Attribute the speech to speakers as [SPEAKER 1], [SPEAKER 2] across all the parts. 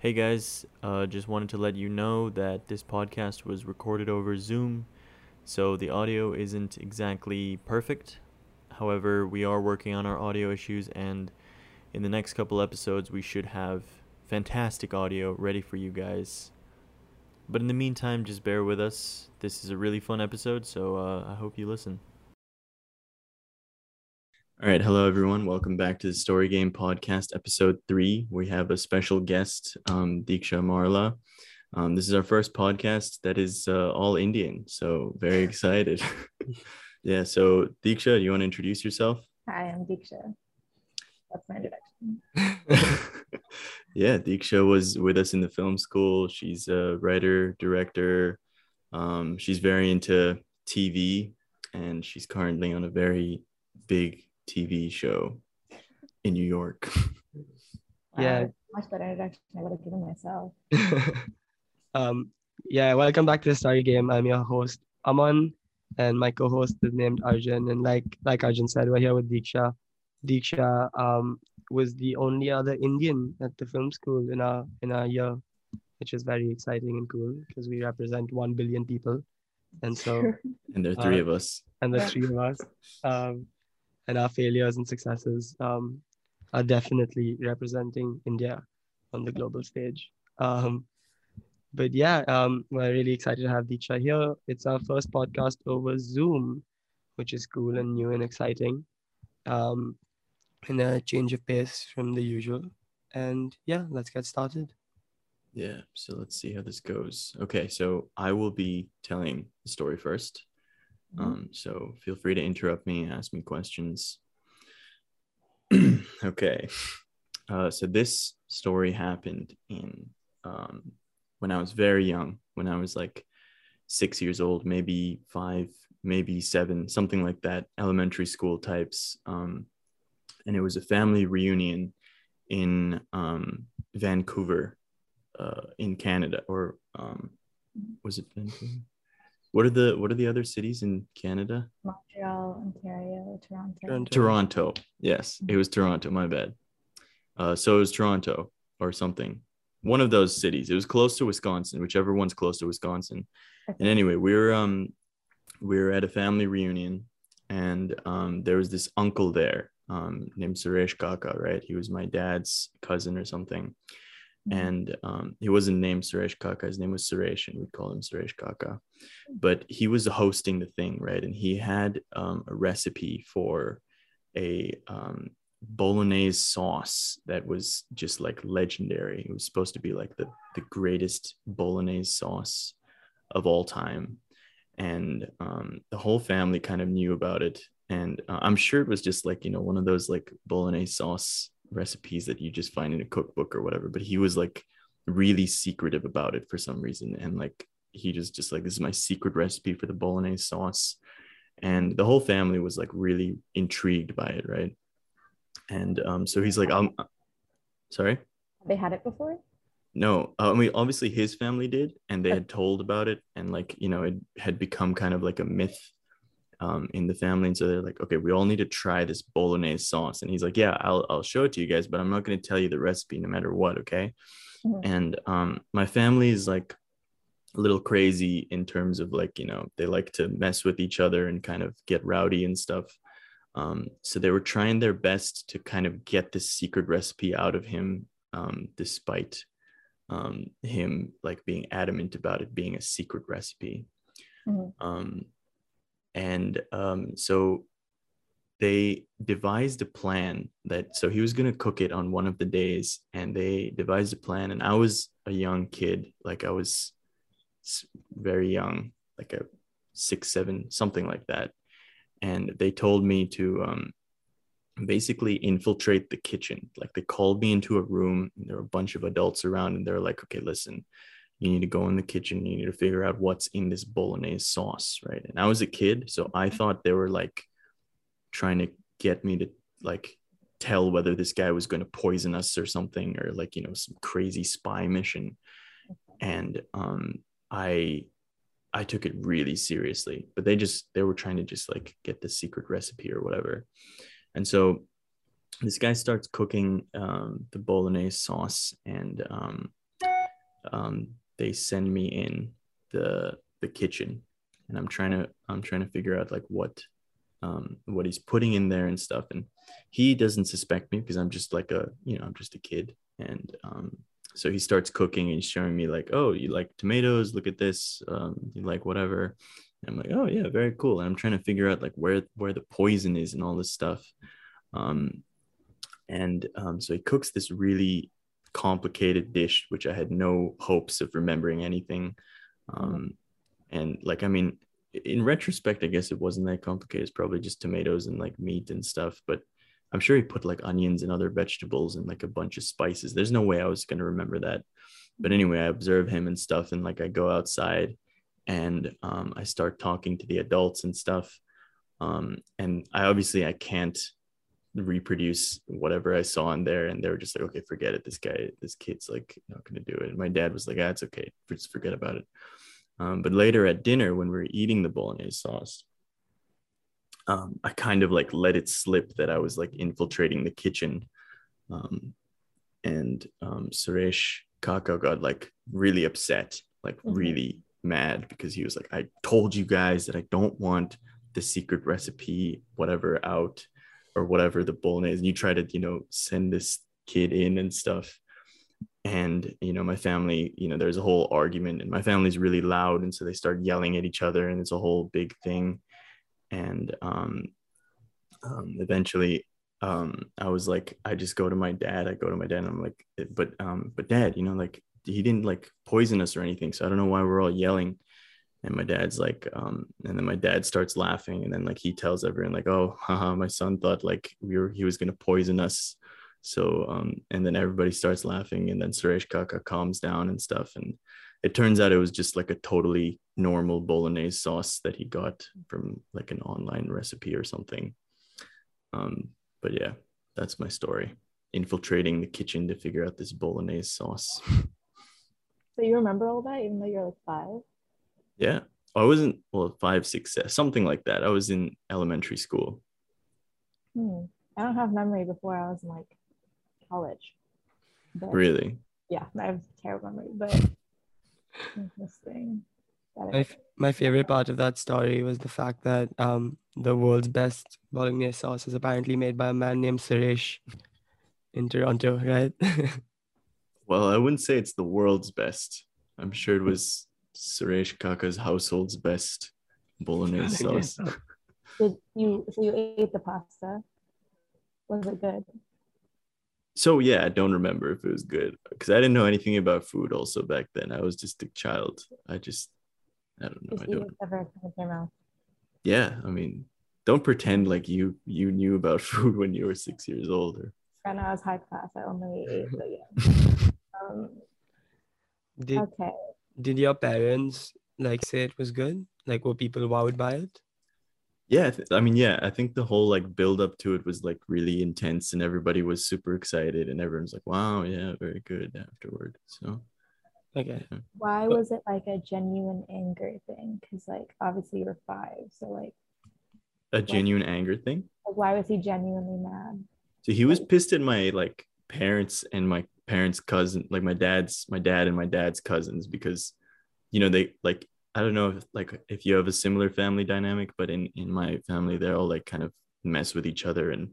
[SPEAKER 1] Hey guys, uh, just wanted to let you know that this podcast was recorded over Zoom, so the audio isn't exactly perfect. However, we are working on our audio issues, and in the next couple episodes, we should have fantastic audio ready for you guys. But in the meantime, just bear with us. This is a really fun episode, so uh, I hope you listen. All right, hello everyone. Welcome back to the Story Game Podcast, episode three. We have a special guest, um, Deeksha Marla. Um, this is our first podcast that is uh, all Indian, so very excited. yeah, so Deeksha, do you want to introduce yourself?
[SPEAKER 2] Hi, I'm Deeksha. That's my introduction.
[SPEAKER 1] yeah, Deeksha was with us in the film school. She's a writer, director. Um, she's very into TV, and she's currently on a very big TV show in New York.
[SPEAKER 3] Yeah.
[SPEAKER 2] Much better introduction I would have given myself.
[SPEAKER 3] um, yeah, welcome back to the Story Game. I'm your host, Aman, and my co-host is named Arjun. And like like Arjun said, we're here with Deeksha. Deeksha um, was the only other Indian at the film school in our in our year, which is very exciting and cool because we represent one billion people. And so
[SPEAKER 1] and there are three
[SPEAKER 3] Uh,
[SPEAKER 1] of us.
[SPEAKER 3] and the
[SPEAKER 2] Yeah.
[SPEAKER 3] three of us. Um, and our failures and successes um, are definitely representing India on the global stage. Um, but yeah, um, we're really excited to have Deeksha here. It's our first podcast over Zoom, which is cool and new and exciting. Um, and a change of pace from the usual. And yeah, let's get started.
[SPEAKER 1] Yeah, so let's see how this goes. Okay, so I will be telling the story first.
[SPEAKER 2] Mhm.
[SPEAKER 1] Um, so feel free to interrupt me, ask me questions. okay, uh, so this story happened in um, when I was very young, when I was like six years old, maybe five, maybe seven, something like that, elementary school types. Um, and it was a family reunion in um, Vancouver, uh, in Canada, or um, was it Vancouver? What are the what are the other cities in Canada?
[SPEAKER 2] Montreal, Ontario, Toronto.
[SPEAKER 3] Toronto.
[SPEAKER 1] Toronto. Yes, it was Toronto. My bad. Uh, so it was Toronto or something. One of those cities. It was close to Wisconsin, whichever one's close to Wisconsin. And anyway, we were um we were at a family reunion, and um there was this uncle there um named Suresh Kaka. Right, he was my dad's cousin or something.
[SPEAKER 2] Mhm.
[SPEAKER 1] And um, he wasn't named Suresh Kaka. His name was Suresh, and we'd call him Suresh Kaka. But he was hosting the thing, right? And he had um, a recipe for a um, bolognese sauce that was just like legendary. It was supposed to be like the the greatest bolognese sauce of all time, and um, the whole family kind of knew about it. And uh, I'm sure it was just like you know one of those like bolognese sauce recipes that you just find in a cookbook or whatever. But he was like really secretive about it for some reason, and like he just just like this is my secret recipe for the bolognese sauce and the whole family was like really intrigued by it right and um so he's like i'm sorry
[SPEAKER 2] they had it before?
[SPEAKER 1] no uh, i mean obviously his family did and they had told about it and like you know it had become kind of like a myth um, in the family and so they're like okay we all need to try this bolognese sauce and he's like yeah i'll, I'll show it to you guys but i'm not going to tell you the recipe no matter what okay
[SPEAKER 2] Mhm.
[SPEAKER 1] and um, my family is like a little crazy in terms of like you know they like to mess with each other and kind of get rowdy and stuff um, so they were trying their best to kind of get this secret recipe out of him um, despite um, him like being adamant about it being a secret recipe
[SPEAKER 2] Mhm.
[SPEAKER 1] um, and um, so they devised a plan that so he was going to cook it on one of the days and they devised a plan. And i was a young kid like i was very young like a six seven something like that. And they told me to um, basically infiltrate the kitchen. Like they called me into a room there were a bunch of adults around and they're like okay listen you need to go in the kitchen you need to figure out what's in this bolognese sauce right? And i was a kid so i thought they were like trying to get me to like tell whether this guy was going to poison us or something or like you know some crazy spy mission. And um i i took it really seriously but they just they were trying to just like get the secret recipe or whatever. And so this guy starts cooking um, the bolognese sauce and um, um, they send me in the the kitchen, and I'm trying to I'm trying to figure out like what um, what he's putting in there and stuff. And he doesn't suspect me because I'm just like a you know I'm just a kid, and um, so he starts cooking and showing me like, oh, you like tomatoes? Look at this. Um, you like whatever. And I'm like, oh yeah, very cool. And I'm trying to figure out like where where the poison is and all this stuff. Um, and um, so he cooks this really complicated dish, which I had no hopes of remembering anything. Um, and like, I mean, in retrospect, I guess it wasn't that complicated. It's probably just tomatoes and like meat and stuff. But I'm sure he put like onions and other vegetables and like a bunch of spices. There's no way I was going to remember that. But anyway, I observe him and stuff. And like, I go outside and um, I start talking to the adults and stuff. Um, and I obviously I can't reproduce whatever I saw in there. And they were just like, okay, forget it. This guy, this kid's like not gonna do it. And my dad was like, ah, it's okay, just forget about it. Um, but later at dinner, when we were eating the bolognese sauce, um, I kind of like let it slip that I was like infiltrating the kitchen. Um, and um, Suresh Kaka got like really upset, like mm-hmm. really mad because he was like, I told you guys that I don't want the secret recipe, whatever, out or whatever the bolognese. And you try to, you know, send this kid in and stuff. And, you know, my family, you know, there's a whole argument and my family's really loud. And so they start yelling at each other and it's a whole big thing. And um, um eventually um I was like, I just go to my dad. I go to my dad and I'm like, but um, but dad, you know, like he didn't like poison us or anything. So I don't know why we're all yelling. And my dad's like, um, and then my dad starts laughing, and then like he tells everyone like, oh, haha, my son thought like we were he was gonna poison us. So um, and then everybody starts laughing, and then Suresh Kaka calms down and stuff. And it turns out it was just like a totally normal bolognese sauce that he got from like an online recipe or something. Um, but yeah, that's my story. Infiltrating the kitchen to figure out this bolognese sauce.
[SPEAKER 2] So you remember all that, even though you're like five?
[SPEAKER 1] Yeah. I wasn't, well, five, six, something like that. I was in elementary school.
[SPEAKER 2] Hmm. I don't have memory before I was in like college.
[SPEAKER 1] But, really?
[SPEAKER 2] Yeah, I have terrible memory, but interesting.
[SPEAKER 3] My, my favorite part of that story was the fact that um, the world's best bolognese sauce is apparently made by a man named Suresh in Toronto, right?
[SPEAKER 1] Well, I wouldn't say it's the world's best. I'm sure it was Suresh Kaka's household's best bolognese sauce.
[SPEAKER 2] Did you so you ate the pasta? Was it good?
[SPEAKER 1] So yeah, I don't remember if it was good because I didn't know anything about food also back then. I was just a child. I just I don't know. Just I don't ever your mouth. Yeah, I mean, don't pretend like you you knew about food when you were six years old or
[SPEAKER 2] and I was high class. I only ate but yeah. Um,
[SPEAKER 3] did, okay. Did your parents like say it was good? Like were people wowed by it?
[SPEAKER 1] Yeah, I mean, yeah, I think the whole like build up to it was like really intense, and everybody was super excited, and everyone's like, "Wow, yeah, very good." Afterward, so
[SPEAKER 3] okay.
[SPEAKER 2] Yeah. Why was it like a genuine anger thing? Because like obviously you're five, so like
[SPEAKER 1] a genuine like, anger thing.
[SPEAKER 2] Like, why was he genuinely mad?
[SPEAKER 1] So he was pissed at my like parents and my parents' cousin, like my dad's, my dad and my dad's cousins, because you know they like I don't know if like if you have a similar family dynamic, but in in my family they're all like kind of mess with each other and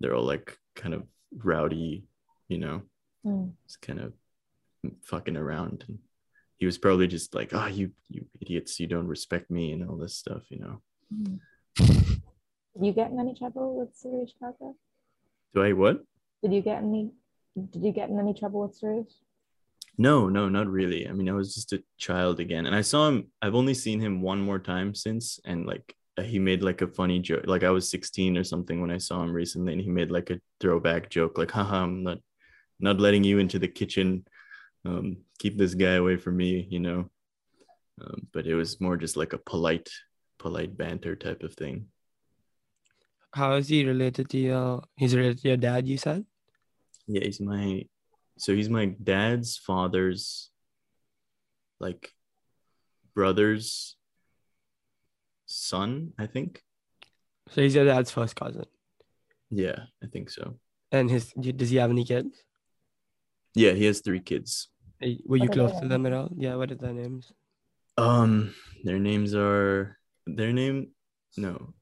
[SPEAKER 1] they're all like kind of rowdy, you know, mm. it's kind of fucking around. And he was probably just like, "Oh, you you idiots, you don't respect me," and all this stuff, you know. Mm.
[SPEAKER 2] Did you get in any trouble with Suresh Kaka?
[SPEAKER 1] Do I what?
[SPEAKER 2] Did you get any did you get in any trouble with Suresh?
[SPEAKER 1] No, no, not really. I mean, I was just a child again, and I saw him. I've only seen him one more time since, and like he made like a funny joke. Like I was 16 or something when I saw him recently, and he made like a throwback joke, like, "Haha, I'm not, not letting you into the kitchen. Um, keep this guy away from me," you know. Um, but it was more just like a polite, polite banter type of thing.
[SPEAKER 3] How is he related to your? He's related to your dad. You said.
[SPEAKER 1] Yeah, he's my so he's my dad's father's like brother's son, I think.
[SPEAKER 3] So he's your dad's first cousin.
[SPEAKER 1] Yeah, I think so.
[SPEAKER 3] And his does he have any kids?
[SPEAKER 1] Yeah, he has three kids.
[SPEAKER 3] Were you
[SPEAKER 2] What are their
[SPEAKER 3] close to them at all? Yeah. What are their names?
[SPEAKER 1] Um, their names are their name. No,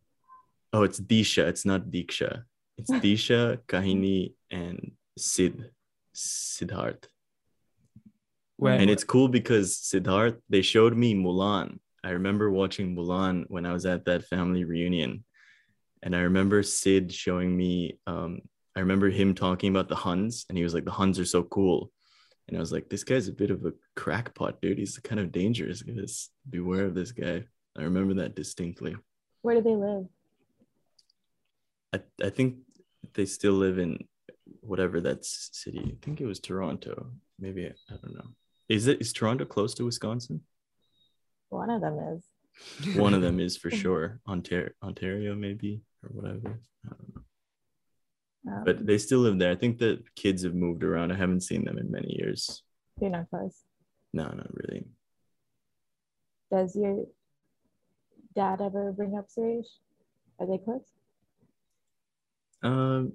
[SPEAKER 1] oh, it's Disha. It's not Deeksha. It's Disha, Kahini, and Sid, Siddharth.
[SPEAKER 3] Where?
[SPEAKER 1] And it's cool because Siddharth, they showed me Mulan. I remember watching Mulan when I was at that family reunion. And I remember Sid showing me, um, I remember him talking about the Huns, and he was like, the Huns are so cool. And I was like, this guy's a bit of a crackpot, dude. He's kind of dangerous. Just beware of this guy. I remember that distinctly.
[SPEAKER 2] Where do they live?
[SPEAKER 1] I, I think they still live in whatever that city. I think it was Toronto. Maybe I don't know. Is it is Toronto close to Wisconsin?
[SPEAKER 2] One of them is.
[SPEAKER 1] One of them is for sure. Ontario, Ontario maybe or whatever. I don't know.
[SPEAKER 2] Um,
[SPEAKER 1] But they still live there. I think the kids have moved around. I haven't seen them in many years.
[SPEAKER 2] you're not close.
[SPEAKER 1] No, not really.
[SPEAKER 2] Does your dad ever bring up Suresh? Are they close?
[SPEAKER 1] Um,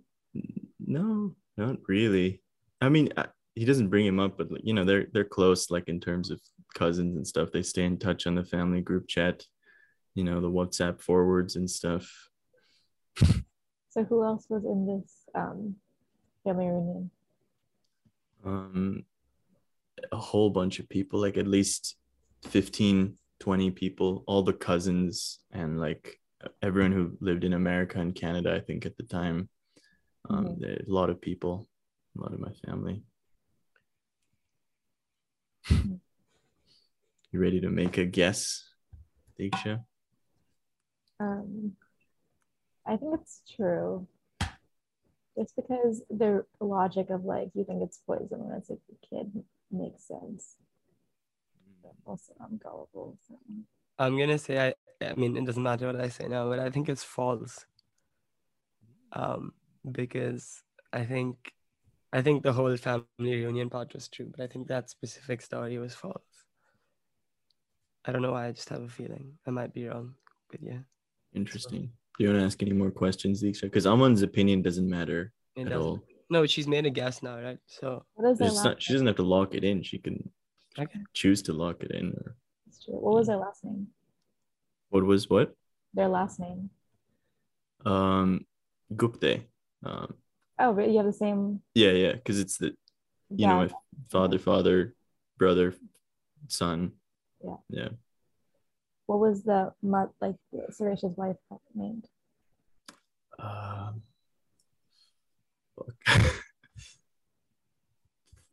[SPEAKER 1] no, not really. I mean, I, he doesn't bring him up, but you know, they're they're close, like in terms of cousins and stuff. They stay in touch on the family group chat, you know, the WhatsApp forwards and stuff.
[SPEAKER 2] So who else was in this um, family reunion?
[SPEAKER 1] Um, a whole bunch of people, like at least 15, 20 people, all the cousins and like everyone who lived in America and Canada, I think at the time. Um,
[SPEAKER 2] Mhm.
[SPEAKER 1] there- a lot of people, a lot of my family.
[SPEAKER 2] Mhm.
[SPEAKER 1] You ready to make a guess, Deeksha?
[SPEAKER 2] Um, I think it's true. Just because the logic of like you think it's poison when it's like a kid makes sense. But also, I'm gullible. So.
[SPEAKER 3] I'm gonna say I. I mean, it doesn't matter what I say now, but I think it's false. Um, because I think, I think the whole family reunion part was true, but I think that specific story was false. I don't know why. I just have a feeling. I might be wrong, but yeah,
[SPEAKER 1] Interesting. Do you want to ask any more questions, Deeksha? Because Aman's opinion doesn't matter
[SPEAKER 3] it
[SPEAKER 1] at
[SPEAKER 3] doesn't.
[SPEAKER 1] all.
[SPEAKER 3] No, she's made a guess now, right? So
[SPEAKER 2] What is their
[SPEAKER 1] not, she doesn't have to lock it in. She can
[SPEAKER 3] okay.
[SPEAKER 1] choose to lock it in. Or
[SPEAKER 2] It's true. What was their last name?
[SPEAKER 1] what was what?
[SPEAKER 2] Their last name.
[SPEAKER 1] Um, Gupte. Um,
[SPEAKER 2] Oh, really? You have the same.
[SPEAKER 1] yeah, yeah, because it's the you know
[SPEAKER 2] dad?
[SPEAKER 1] my father, father, brother, son.
[SPEAKER 2] Yeah.
[SPEAKER 1] Yeah.
[SPEAKER 2] What was the like Suresh's wife named?
[SPEAKER 1] Um, fuck.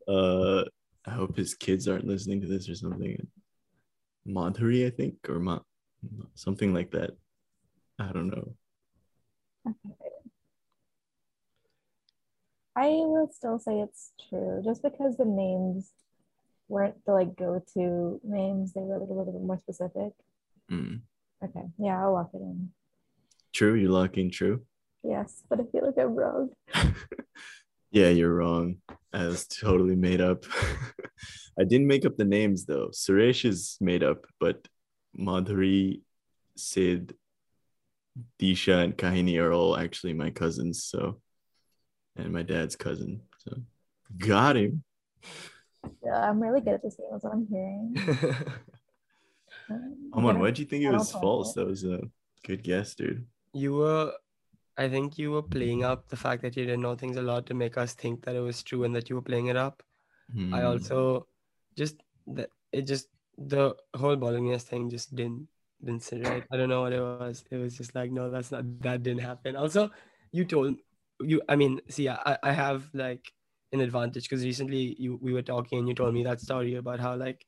[SPEAKER 1] uh, I hope his kids aren't listening to this or something. Madhuri, I think, or Ma- something like that. I don't know.
[SPEAKER 2] I would still say it's true, just because the names weren't the like go-to names. They were like a little bit more specific.
[SPEAKER 1] Mm.
[SPEAKER 2] Okay, yeah, I'll lock it in.
[SPEAKER 1] True, you're locking true.
[SPEAKER 2] Yes, but I feel like I'm wrong.
[SPEAKER 1] yeah, you're wrong. I was totally made up. I didn't make up the names though. Suresh is made up, but Madhuri, Sid, Disha, and Kahini are all actually my cousins. So, and my dad's cousin. So, got him.
[SPEAKER 2] Yeah, I'm really good at this game. That's what I'm hearing. Um,
[SPEAKER 1] Aman,
[SPEAKER 2] yeah.
[SPEAKER 1] why'd you think it was false?
[SPEAKER 2] know.
[SPEAKER 1] That was a good guess, dude.
[SPEAKER 3] you were, I think you were playing up the fact that you didn't know things a lot to make us think that it was true and that you were playing it up. I
[SPEAKER 1] Hmm.
[SPEAKER 3] also just that it just the whole bolognese thing just didn't didn't sit right. I don't know what it was. It was just like no, that's not that didn't happen. Also, you told you. I mean, see, I I have like an advantage because recently you we were talking and you told me that story about how like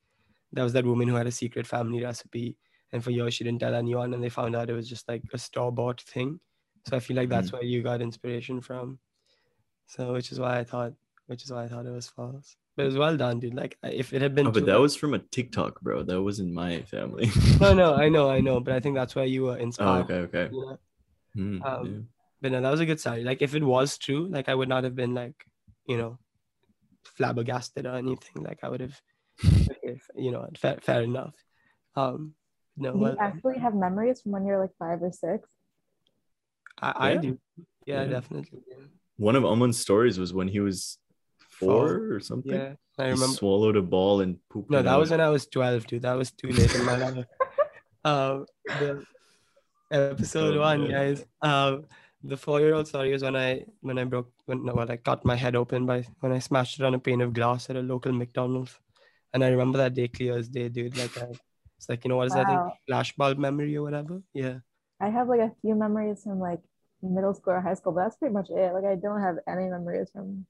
[SPEAKER 3] there was that woman who had a secret family recipe and for years she didn't tell anyone and they found out it was just like a store bought thing. So I feel like that's where you got inspiration from. So which is why I thought which is why I thought it was false. But it was well done, dude. Like if it had been
[SPEAKER 1] Oh, but that was from a TikTok, bro. That wasn't my family.
[SPEAKER 3] no, no, I know, I know, but I think that's where you were inspired oh,
[SPEAKER 1] okay, okay.
[SPEAKER 3] you know?
[SPEAKER 1] Hmm,
[SPEAKER 3] Um,
[SPEAKER 1] yeah.
[SPEAKER 3] But no, that was a good story. Like if it was true, like I would not have been like, you know, flabbergasted or anything. Like I would have, okay, you know, fair, fair enough. Um, no,
[SPEAKER 2] Do
[SPEAKER 3] well,
[SPEAKER 2] you actually have memories from when you're like five or six?
[SPEAKER 3] I, I
[SPEAKER 1] Yeah.
[SPEAKER 3] do. Yeah,
[SPEAKER 1] Yeah.
[SPEAKER 3] definitely. Yeah.
[SPEAKER 1] One of Aman's stories was when he was four
[SPEAKER 3] Four.
[SPEAKER 1] or something.
[SPEAKER 3] yeah. I
[SPEAKER 1] You
[SPEAKER 3] remember.
[SPEAKER 1] swallowed a ball and pooped.
[SPEAKER 3] No, that
[SPEAKER 1] out.
[SPEAKER 3] was when I was 12, dude. That was too late in my life. Um, the episode
[SPEAKER 1] Oh,
[SPEAKER 3] one,
[SPEAKER 1] man.
[SPEAKER 3] guys. Um, the four-year-old story is when I when I broke when no, when I cut my head open by when I smashed it on a pane of glass at a local McDonald's, and I remember that day clear as day, dude. Like I, it's like you know what is that thing?
[SPEAKER 2] Wow.
[SPEAKER 3] Flashbulb memory or whatever. Yeah.
[SPEAKER 2] I have like a few memories from like middle school or high school, but that's pretty much it. Like I don't have any memories from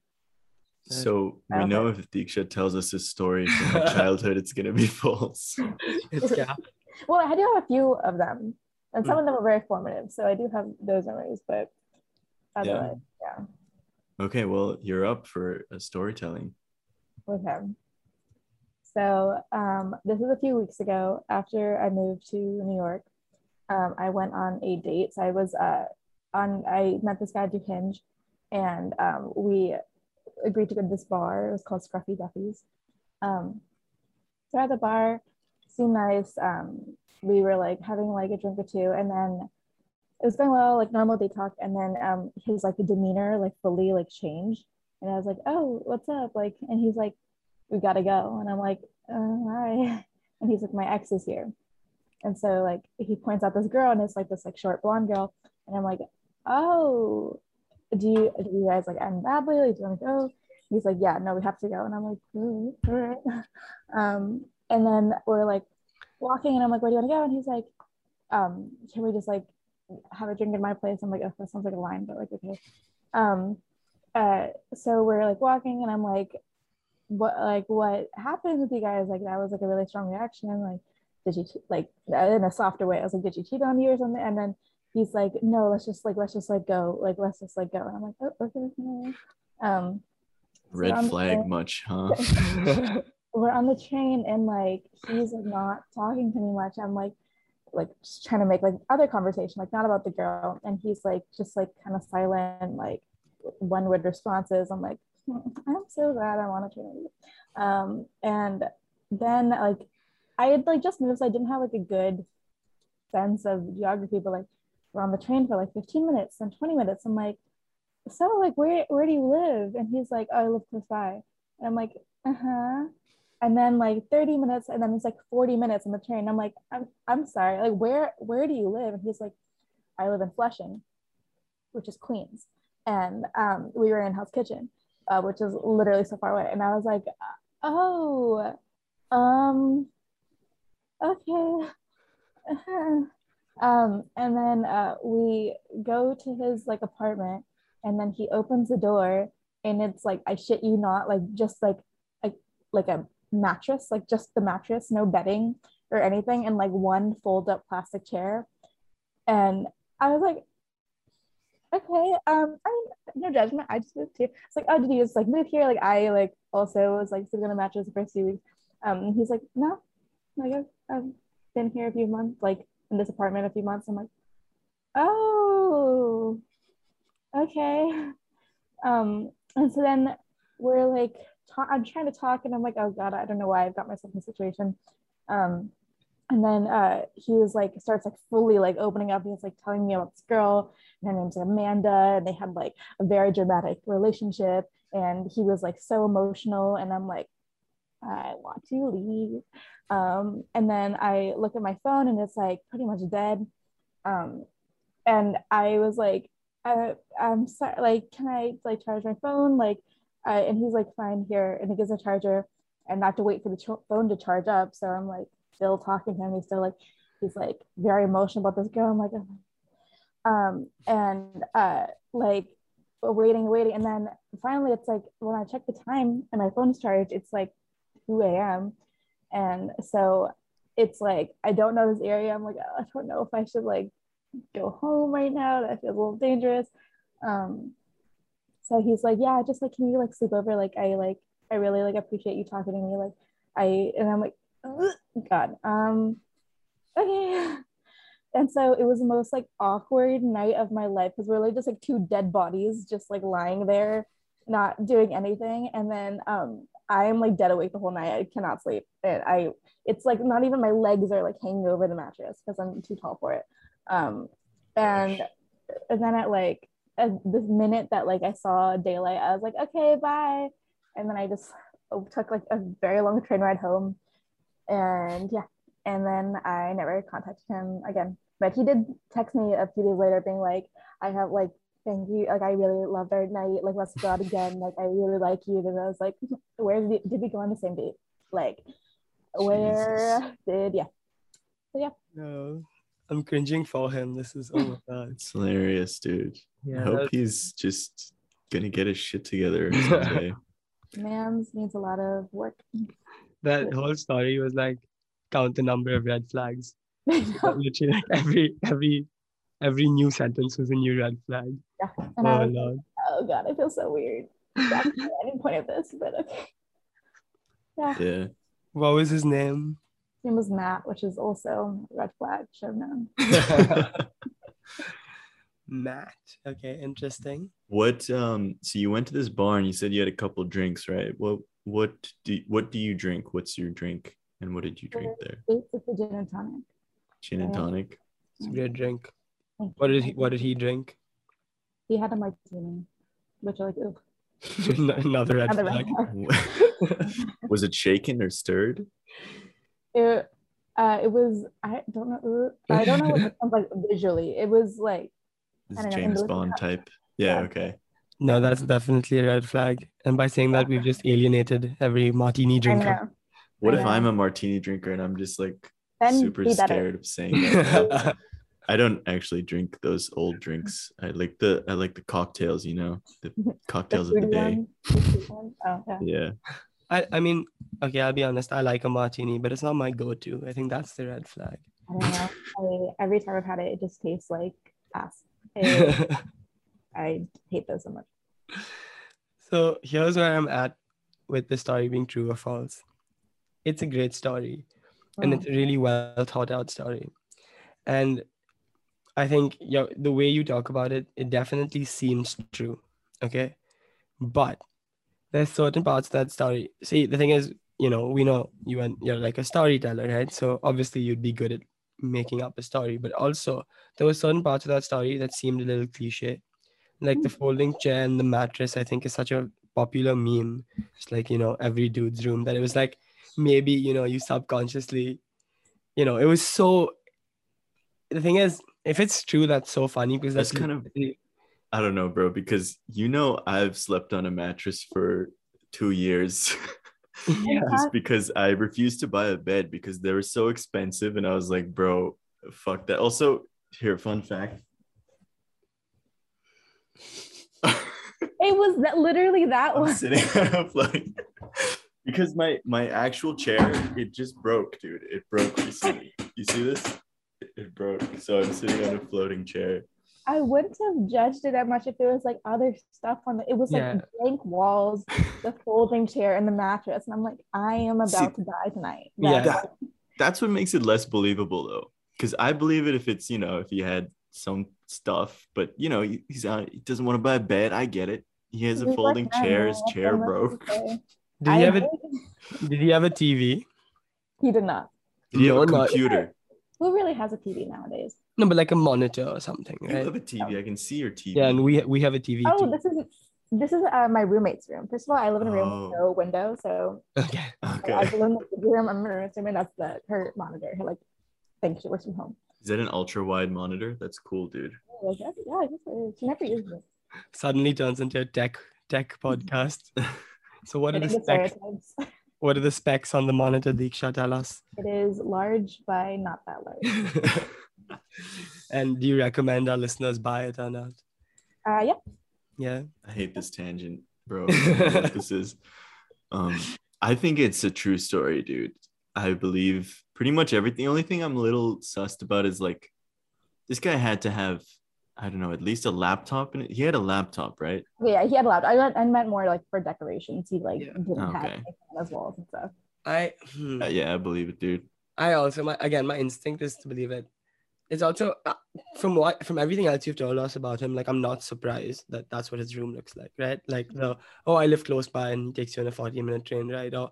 [SPEAKER 2] uh,
[SPEAKER 1] So we
[SPEAKER 2] Okay.
[SPEAKER 1] know if Deeksha tells us his story from her childhood, it's gonna be false.
[SPEAKER 3] It's yeah.
[SPEAKER 2] well, I do have a few of them. And some of them are very formative. So I do have those memories, but otherwise, yeah.
[SPEAKER 1] Okay, well, you're up for a storytelling.
[SPEAKER 2] with him. So um, this was a few weeks ago after I moved to New York. Um, I went on a date. So I was uh, on. I met this guy through Hinge, and um, we agreed to go to this bar. It was called Scruffy Duffy's. Um, so at the bar, seemed nice. Um, we were like having like a drink or two, and then it was going well, like normal date talk. And then um, his like demeanor like fully like changed, and I was like, "Oh, what's up?" Like, and he's like, "We gotta go," and I'm like, uh, "Hi," and he's like, "My ex is here," and so like he points out this girl, and it's like this like short blonde girl, and I'm like, "Oh, do you do you guys like end badly? Like, do you want to go?" He's like, "Yeah, no, we have to go," and I'm like, "Mm, "All right." Um, and then we're like walking, and I'm like, "Where do you want to go?" And he's like, um, "Can we just like have a drink in my place?" I'm like, "Oh, that sounds like a line, but like okay." Um, uh, so we're like walking, and I'm like, "What like what happened with you guys?" Like that was like a really strong reaction. And like, did you like in a softer way? I was like, "Did you cheat on you or something?" And then he's like, "No, let's just like let's just like go, like let's just like go." And I'm like, "Oh, okay." okay." Um,
[SPEAKER 1] Red
[SPEAKER 2] I'm
[SPEAKER 1] flag
[SPEAKER 2] saying-
[SPEAKER 1] much, huh?
[SPEAKER 2] we're on the train and like he's not talking to me much. I'm like like just trying to make like other conversation, like not about the girl. And he's like just like kind of silent, like one word responses. I'm like, "Hmm, I'm so glad I'm on a train. Um, and then like I had like just moved, so I didn't have like a good sense of geography, but like we're on the train for like 15 minutes and 20 minutes. I'm like, so like where where do you live? And he's like, oh, I live close by. And I'm like, uh-huh. And then like 30 minutes, and then it's like 40 minutes on the train. I'm like, I'm I'm sorry, like where where do you live? And he's like, I live in Flushing, which is Queens. And um, we were in Hell's Kitchen, uh, which is literally so far away. And I was like, oh, um, okay. Um, and then uh, we go to his like apartment, and then he opens the door, and it's like I shit you not, like just like like like a mattress, like just the mattress, no bedding or anything, and like one fold up plastic chair. And I was like, okay, um, I mean, no judgment. I just moved here. It's like, oh, did you just like move here? Like I like also was like sleeping on a mattress the first few weeks. Um, and he's like, no, like I've, I've been here a few months, like in this apartment a few months. I'm like, oh, okay. Um, and so then we're like, ta- I'm trying to talk, and I'm like, oh god, I don't know why I've got myself in this situation. Um, and then uh, he was like, starts like fully like opening up. He's like telling me about this girl, and her name's Amanda, and they had like a very dramatic relationship. And he was like so emotional, and I'm like, I want to leave. Um, and then I look at my phone, and it's like pretty much dead. Um, and I was like, I'm sorry, like, can I like charge my phone? Like, and he's like, fine, here, and he gives a charger, and have to wait for the ch- phone to charge up. So I'm like, still talking to him. He's still like, he's like very emotional about this girl. I'm like, oh. um, and uh, like waiting, waiting, and then finally, it's like when I check the time and my phone's charged, it's like 2 a.m. And so it's like I don't know this area. I'm like, I don't know if I should like go home right now. That feels a little dangerous. Um, so he's like, yeah, just like, can you like sleep over? Like, I like, I really like appreciate you talking to me. Like, I and I'm like, God, um, okay. And so it was the most like awkward night of my life because we're like just like two dead bodies just like lying there, not doing anything. And then um, I'm like dead awake the whole night. I cannot sleep. And I, it's like not even my legs are like hanging over the mattress because I'm too tall for it. Um, and and then at like at the minute that like I saw daylight, I was like, okay, bye. And then I just took like a very long train ride home, and yeah, and then I never contacted him again. But he did text me a few days later, being like, "I have like." Thank you. Like I really loved our night. Like let's go out again. Like I really like you. And I was like, where did, did we go on the same date? Like where
[SPEAKER 1] Jesus.
[SPEAKER 2] did yeah. So yeah.
[SPEAKER 3] No, I'm cringing for him. This is oh my god.
[SPEAKER 1] It's hilarious, dude.
[SPEAKER 3] Yeah,
[SPEAKER 1] I hope
[SPEAKER 3] that's-
[SPEAKER 1] he's just gonna get his shit together someday.
[SPEAKER 2] Man's needs a lot of work.
[SPEAKER 3] that whole story was like count the number of red flags. Literally, like every every every new sentence was a new red flag.
[SPEAKER 2] yeah. And oh I
[SPEAKER 3] Oh
[SPEAKER 2] was
[SPEAKER 3] lord.
[SPEAKER 2] oh god, I feel so weird. That's not any point of this, but okay. Yeah.
[SPEAKER 1] Yeah.
[SPEAKER 3] What was his name?
[SPEAKER 2] Name was Matt, which is also a red flag, should have known.
[SPEAKER 3] Matt. Okay, interesting.
[SPEAKER 1] What um so you went to this bar and you said you had a couple drinks, right? What what do what do you drink? What's your drink? And what did you drink there?
[SPEAKER 2] Basically gin and tonic.
[SPEAKER 1] Gin and tonic.
[SPEAKER 3] It's a great drink. What did he what did he drink?
[SPEAKER 2] He had a martini, which are like, ugh.
[SPEAKER 3] Another red
[SPEAKER 2] Another red
[SPEAKER 3] flag.
[SPEAKER 2] flag.
[SPEAKER 1] Was it shaken or stirred?
[SPEAKER 2] It, uh, it was, I don't know, I don't know what it sounds like visually. It was like,
[SPEAKER 1] This
[SPEAKER 2] know,
[SPEAKER 1] James Bond type. Yeah,
[SPEAKER 2] Yeah.
[SPEAKER 1] okay.
[SPEAKER 3] No, that's definitely a red flag. And by saying that, we've just alienated every martini drinker.
[SPEAKER 1] What if. I'm a martini drinker and I'm just like
[SPEAKER 2] Then
[SPEAKER 1] super
[SPEAKER 2] be
[SPEAKER 1] scared of saying that? I don't actually drink those old drinks. I like the I like the cocktails, you know, the
[SPEAKER 2] The
[SPEAKER 1] cocktails of the day.
[SPEAKER 2] one, the sweet one. Oh, yeah.
[SPEAKER 1] Yeah.
[SPEAKER 3] I, I mean, okay, I'll be honest. I like a martini, but it's not my go-to. I think that's the red flag.
[SPEAKER 2] I don't know. I, every time I've had it, it just tastes like ass. I, I hate those so much.
[SPEAKER 3] so here's where I'm at with the story being true or false. It's a great story, and
[SPEAKER 2] Oh,
[SPEAKER 3] it's a really mm. well thought out story. And I think you the way you talk about it, it definitely seems true. Okay. But there's certain parts of that story. See, the thing is, you know, we know you and you're like a storyteller, right? So obviously you'd be good at making up a story, but also there were certain parts of that story that seemed a little cliche. Like the hmm. folding chair and the mattress, I think is such a popular meme. It's like, you know, every dude's room that it was like maybe, you know, you subconsciously, you know, it was so the thing is, if it's true, that's so funny because
[SPEAKER 1] That's
[SPEAKER 3] that's,
[SPEAKER 1] kind of I don't know, bro, because you know I've slept on a mattress for two years.
[SPEAKER 3] yeah.
[SPEAKER 1] just because I refused to buy a bed because they were so expensive, and I was like, bro, fuck that. Also, here, fun fact.
[SPEAKER 2] It was that literally that
[SPEAKER 1] I'm
[SPEAKER 2] one.
[SPEAKER 1] sitting on a floating because my my actual chair it just broke, dude. It broke recently. You see this? It broke. So I'm sitting on a floating chair.
[SPEAKER 2] I wouldn't have judged it that much if there was like other stuff on it. It was like
[SPEAKER 3] Yeah.
[SPEAKER 2] blank walls, the folding chair, and the mattress. And I'm like, I am about
[SPEAKER 1] See,
[SPEAKER 2] to die tonight.
[SPEAKER 3] Yeah.
[SPEAKER 2] That's-
[SPEAKER 1] That's what makes it less believable, though. Because I believe it if it's you know if he had some stuff, but you know he- he's out. He doesn't want to buy a bed. I get it. He has a
[SPEAKER 2] He's like,
[SPEAKER 1] folding
[SPEAKER 2] "I
[SPEAKER 1] chair. His chair
[SPEAKER 2] I supposed
[SPEAKER 1] broke.
[SPEAKER 3] Did he
[SPEAKER 2] I
[SPEAKER 3] have a
[SPEAKER 2] did-
[SPEAKER 3] did he have a TV?
[SPEAKER 2] He did not.
[SPEAKER 1] Did he have a
[SPEAKER 3] No, not-
[SPEAKER 1] computer?
[SPEAKER 2] Who really has a TV nowadays?
[SPEAKER 3] No, but like a monitor or something,
[SPEAKER 1] You
[SPEAKER 3] right?
[SPEAKER 1] have a TV. I can see your TV.
[SPEAKER 3] Yeah, and we we have a TV
[SPEAKER 2] Oh,
[SPEAKER 3] too.
[SPEAKER 2] this is this is uh, my roommate's room. First of all, I live in a room with
[SPEAKER 1] Oh.
[SPEAKER 2] no window, so
[SPEAKER 3] Okay.
[SPEAKER 2] I
[SPEAKER 1] okay.
[SPEAKER 2] live in the room. I'm assuming that's the her monitor. Her like thing. She works from home.
[SPEAKER 1] Is that an ultra wide monitor? That's cool, dude.
[SPEAKER 2] I was yeah, I guess. She never uses it.
[SPEAKER 3] Suddenly turns into a tech tech podcast. So what are the specs? What are the specs on the monitor, Deeksha? Tell us.
[SPEAKER 2] It is large by not that large.
[SPEAKER 3] And do you recommend our listeners buy it or not?
[SPEAKER 2] Uh, yeah.
[SPEAKER 3] Yeah.
[SPEAKER 1] I hate this tangent, bro. I don't know what this is. Um, I think it's a true story, dude. I believe pretty much everything. The only thing I'm a little sussed about is like this guy had to have, I don't know, at least a laptop in it. He had a laptop, right?
[SPEAKER 2] Yeah, he had a laptop. I meant, I meant more like for decorations. He like
[SPEAKER 3] Yeah.
[SPEAKER 2] didn't have
[SPEAKER 1] Okay.
[SPEAKER 2] anything on his walls and stuff.
[SPEAKER 3] I hmm.
[SPEAKER 1] Uh, yeah, I believe it, dude.
[SPEAKER 3] I also my again my instinct is to believe it. It's also uh, from what from everything else you've told us about him. Like I'm not surprised that that's what his room looks like, right? Like the oh I live close by and he takes you on a 40 minute train ride, or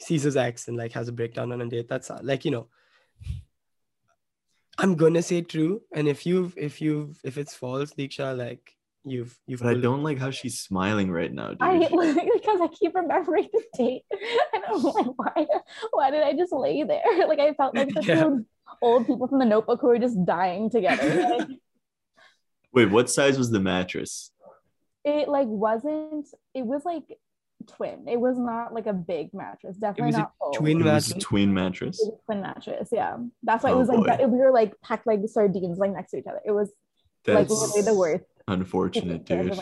[SPEAKER 3] sees his ex and like has a breakdown on a date. That's uh, like you know. I'm gonna say true, and if you've if you've if it's false, Deeksha, like you've you've.
[SPEAKER 1] But I don't like how she's smiling right now, dude.
[SPEAKER 2] I because I keep remembering the date, and I'm like, why? Why did I just lay there? Like I felt like the
[SPEAKER 3] Yeah.
[SPEAKER 2] two old people from the Notebook who are just dying together. Like,
[SPEAKER 1] Wait, what size was the mattress?
[SPEAKER 2] it like wasn't. It was like twin. It was not like a big mattress. Definitely
[SPEAKER 3] was a
[SPEAKER 2] not full.
[SPEAKER 3] twin
[SPEAKER 1] It was a
[SPEAKER 3] mattress?
[SPEAKER 1] twin mattress.
[SPEAKER 2] It was a twin mattress. Yeah, that's why it
[SPEAKER 1] Oh,
[SPEAKER 2] was like that, we were like packed like sardines like next to each other. It was
[SPEAKER 1] That's
[SPEAKER 2] like literally the worst.
[SPEAKER 1] unfortunate, dude.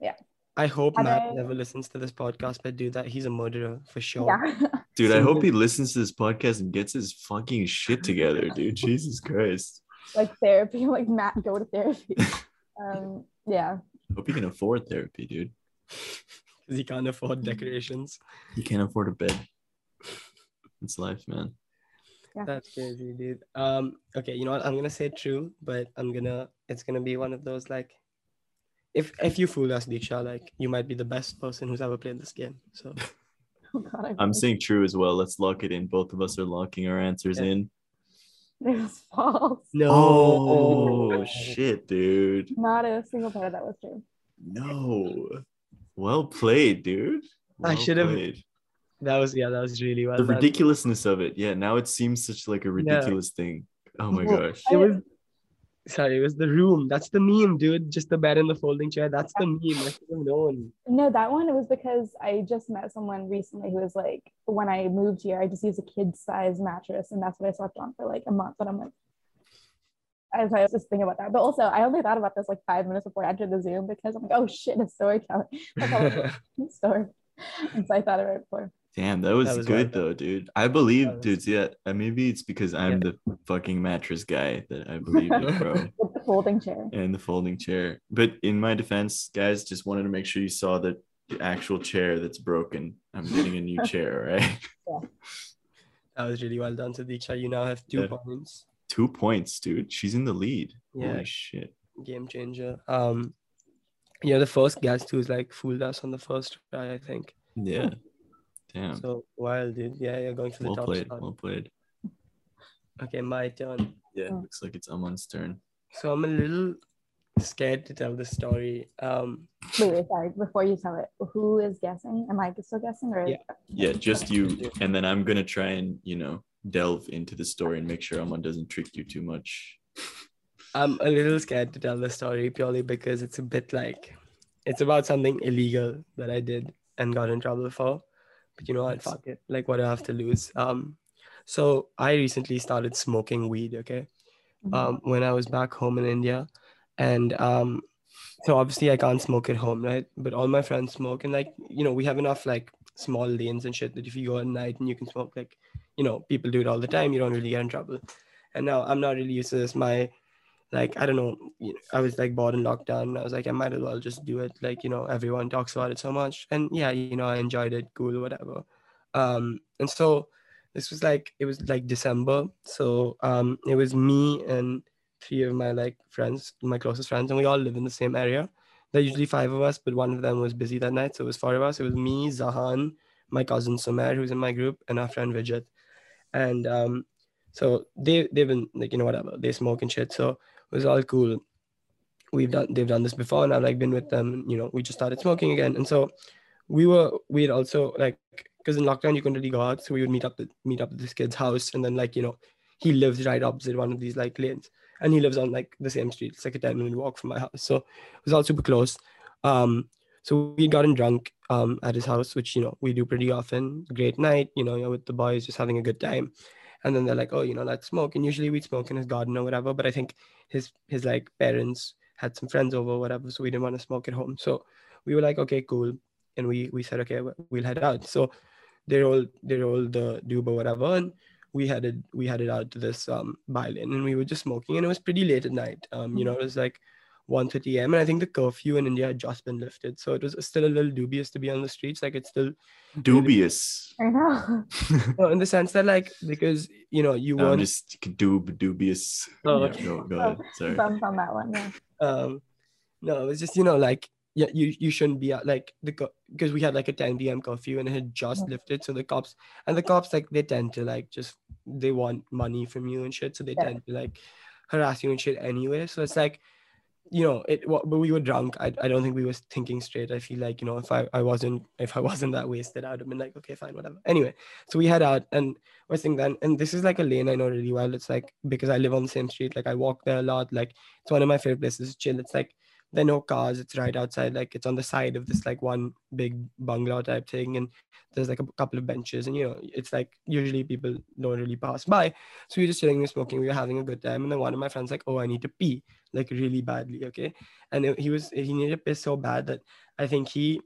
[SPEAKER 2] Yeah.
[SPEAKER 3] I hope
[SPEAKER 2] Had
[SPEAKER 3] Matt
[SPEAKER 2] I-
[SPEAKER 3] never listens to this podcast, but do that. He's a murderer for sure.
[SPEAKER 2] Yeah.
[SPEAKER 1] Dude, I hope he listens to this podcast and gets his fucking shit together, dude. Jesus Christ.
[SPEAKER 2] like therapy. Like Matt, go to therapy. um, yeah.
[SPEAKER 1] Hope he can afford therapy, dude.
[SPEAKER 3] Because he can't afford decorations.
[SPEAKER 1] He can't afford a bed. It's life, man. Yeah.
[SPEAKER 3] That's crazy, dude. Um, okay, you know what? I'm gonna say true, but I'm gonna it's gonna be one of those like if if you fool us, Deeksha, like you might be the best person who's ever played this game. So
[SPEAKER 2] Oh God, I
[SPEAKER 1] I'm
[SPEAKER 2] wish
[SPEAKER 1] saying true as well. Let's lock it in. Both of us are locking our answers
[SPEAKER 3] Yeah.
[SPEAKER 1] in.
[SPEAKER 2] it was false.
[SPEAKER 3] no
[SPEAKER 1] Oh, oh. shit, dude.
[SPEAKER 2] Not a single part of that was true.
[SPEAKER 1] No. Well played, dude.
[SPEAKER 3] I should've- That was yeah, that was really well
[SPEAKER 1] The
[SPEAKER 3] done.
[SPEAKER 1] ridiculousness of it. Yeah, now it seems such like a ridiculous thing. Oh my
[SPEAKER 3] Well,
[SPEAKER 1] gosh.
[SPEAKER 3] It was sorry, it was the room. That's the meme, dude. Just the bed and the folding chair. That's the meme. I should have known.
[SPEAKER 2] No, that one it was because I just met someone recently who was like, when I moved here, I just used a kid size mattress, and that's what I slept on for like a month. And I'm like, I was, I was just thinking about that. But also, I only thought about this like five minutes before I entered the Zoom because I'm like, oh shit, a storytelling. That's all story. And so I thought it right before.
[SPEAKER 1] Damn, that was,
[SPEAKER 3] was
[SPEAKER 1] good though, dude. I believe,
[SPEAKER 3] That was-
[SPEAKER 1] dudes. Yeah, uh, maybe it's because I'm the fucking mattress guy that I believe it, bro.
[SPEAKER 2] With the folding chair.
[SPEAKER 1] and the folding chair. But in my defense, guys, just wanted to make sure you saw that the actual chair that's broken. I'm getting a new chair, right? Yeah.
[SPEAKER 3] That was really well done. So Deeksha, you now have two
[SPEAKER 1] Yeah.
[SPEAKER 3] points.
[SPEAKER 1] Two points, dude. She's in the lead.
[SPEAKER 3] Yeah.
[SPEAKER 1] Holy shit.
[SPEAKER 3] Game changer. Um yeah, the first guest who's like fooled us on the first try, I think.
[SPEAKER 1] Yeah. Damn.
[SPEAKER 3] So wild, dude. Yeah, you're going for the
[SPEAKER 1] well
[SPEAKER 3] top
[SPEAKER 1] played.
[SPEAKER 3] spot.
[SPEAKER 1] Well played.
[SPEAKER 3] Okay, my turn.
[SPEAKER 1] Yeah,
[SPEAKER 2] Oh.
[SPEAKER 1] looks like it's Aman's turn.
[SPEAKER 3] So I'm a little scared to tell the story. Um,
[SPEAKER 2] Wait, wait, sorry. Before you tell it, who is guessing? Am I still guessing or?
[SPEAKER 3] Yeah.
[SPEAKER 1] Yeah, just you. And then I'm gonna try and, you know, delve into the story and make sure Aman doesn't trick you too much.
[SPEAKER 3] I'm a little scared to tell the story purely because it's a bit like it's about something illegal that I did and got in trouble for. But you know what? Fuck it. Like what do I have to lose? Um, so I recently started smoking weed. Okay.
[SPEAKER 2] Mhm.
[SPEAKER 3] um, when I was back home in India. And um, so obviously I can't smoke at home, right? But all my friends smoke, and like you know, we have enough like small lanes and shit that if you go at night and you can smoke, like you know, people do it all the time. You don't really get in trouble. And now I'm not really used to this. My like I don't know, I was like bored in lockdown. I was like, I might as well just do it. Like you know, everyone talks about it so much, and yeah, you know, I enjoyed it, cool, whatever. Um, and so this was like it was like December, so um, it was me and three of my like friends, my closest friends, and we all live in the same area. There are usually five of us, but one of them was busy that night, so it was four of us. It was me, Zahan, my cousin Sumer, who's in my group, and our friend Vijay. And um, so they they've been like you know whatever they smoke and shit, so was all cool. We've done they've done this before, and I've like been with them. You know, we just started smoking again, and so we were we had also like because in lockdown you couldn't really go out, so we would meet up meet up at this kid's house, and then like you know he lives right opposite one of these like lanes, and he lives on like the same street. It's like a ten minute walk from my house, so it was all super close. Um, so we gotten drunk um at his house, which you know we do pretty often. Great night, you know, you're with the boys, just having a good time. And then they're like, oh, you know, let's smoke. And usually we'd smoke in his garden or whatever. But I think his his like parents had some friends over whatever, so we didn't want to smoke at home. So we were like, okay, cool. And we we said, okay, we'll head out. So they rolled they rolled the dube or whatever, and we headed we headed out to this um lane and we were just smoking, and it was pretty late at night. Um, you know, it was like 1:30 a.m. and I think the curfew in India had just been lifted, so it was still a little dubious to be on the streets. Like it's still
[SPEAKER 1] Dubious.
[SPEAKER 2] I know.
[SPEAKER 3] no, in the sense that like because you know you
[SPEAKER 1] I'm
[SPEAKER 3] weren't
[SPEAKER 1] just dub dubious.
[SPEAKER 3] Oh,
[SPEAKER 1] Yeah,
[SPEAKER 3] okay.
[SPEAKER 1] go, go ahead. Sorry.
[SPEAKER 2] Thumbs on that one. Yeah.
[SPEAKER 3] um no it was just you know like yeah you you shouldn't be out like the because we had like a 10 p.m curfew and it had just
[SPEAKER 2] Yeah.
[SPEAKER 3] lifted so the cops and the cops like they tend to like just they want money from you and shit so they
[SPEAKER 2] Yeah.
[SPEAKER 3] tend to like harass you and shit anyway so it's like you know it wa- but we were drunk I, I don't think we were thinking straight. I feel like you know if i i wasn't if i wasn't that wasted i would have been like okay fine whatever. Anyway so we head out and we're sitting then and this is like a lane i know really well. It's like because i live on the same street like i walk there a lot like it's one of my favorite places chill. It's like there are no cars it's right outside like it's on the side of this like one big bungalow type thing and there's like a couple of benches and you know it's like usually people don't really pass by. So we were just sitting there smoking we were having a good time and then one of my friends like oh i need to pee like really badly okay? And it- he was he needed to piss so bad that i think he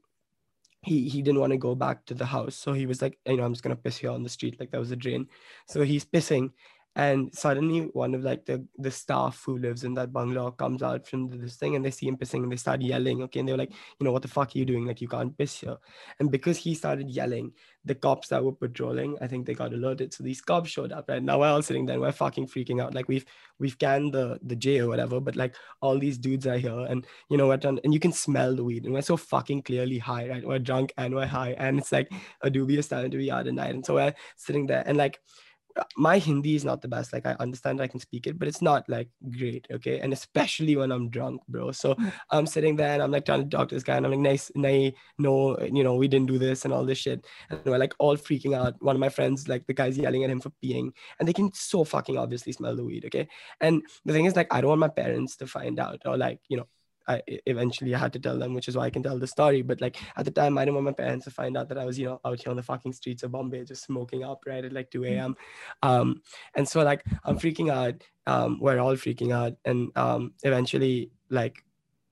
[SPEAKER 3] he he didn't want to go back to the house. So he was like you know i'm just gonna piss here on the street. Like that was a drain. So he's pissing and suddenly one of like the the staff who lives in that bungalow comes out from this thing and they see him pissing and they start yelling okay? And they were like you know what the fuck are you doing? Like you can't piss here. And because he started yelling the cops that were patrolling i think they got alerted. So these cops showed up right? Now we're all sitting there and we're fucking freaking out. Like we've we've canned the the j or whatever but like all these dudes are here and you know what and you can smell the weed and we're so fucking clearly high right? We're drunk and we're high and it's like a dubious time to be out at night. And so we're sitting there and like my hindi is not the best. Like i understand i can speak it but it's not like great okay? And especially when i'm drunk bro. So hmm. i'm sitting there and i'm like trying to talk to this guy and i'm like nice nay no you know we didn't do this and all this shit. And we're like all freaking out. One of my friends like the guy's yelling at him for peeing. And they can so fucking obviously smell the weed okay? And the thing is like i don't want my parents to find out or like you know I eventually I had to tell them, which is why I can tell the story. But like at the time, I didn't want my parents to find out that I was, you know, out here on the fucking streets of Bombay, just smoking up right at like 2 a.m. Um, and so like I'm freaking out. Um, we're all freaking out, and um, eventually like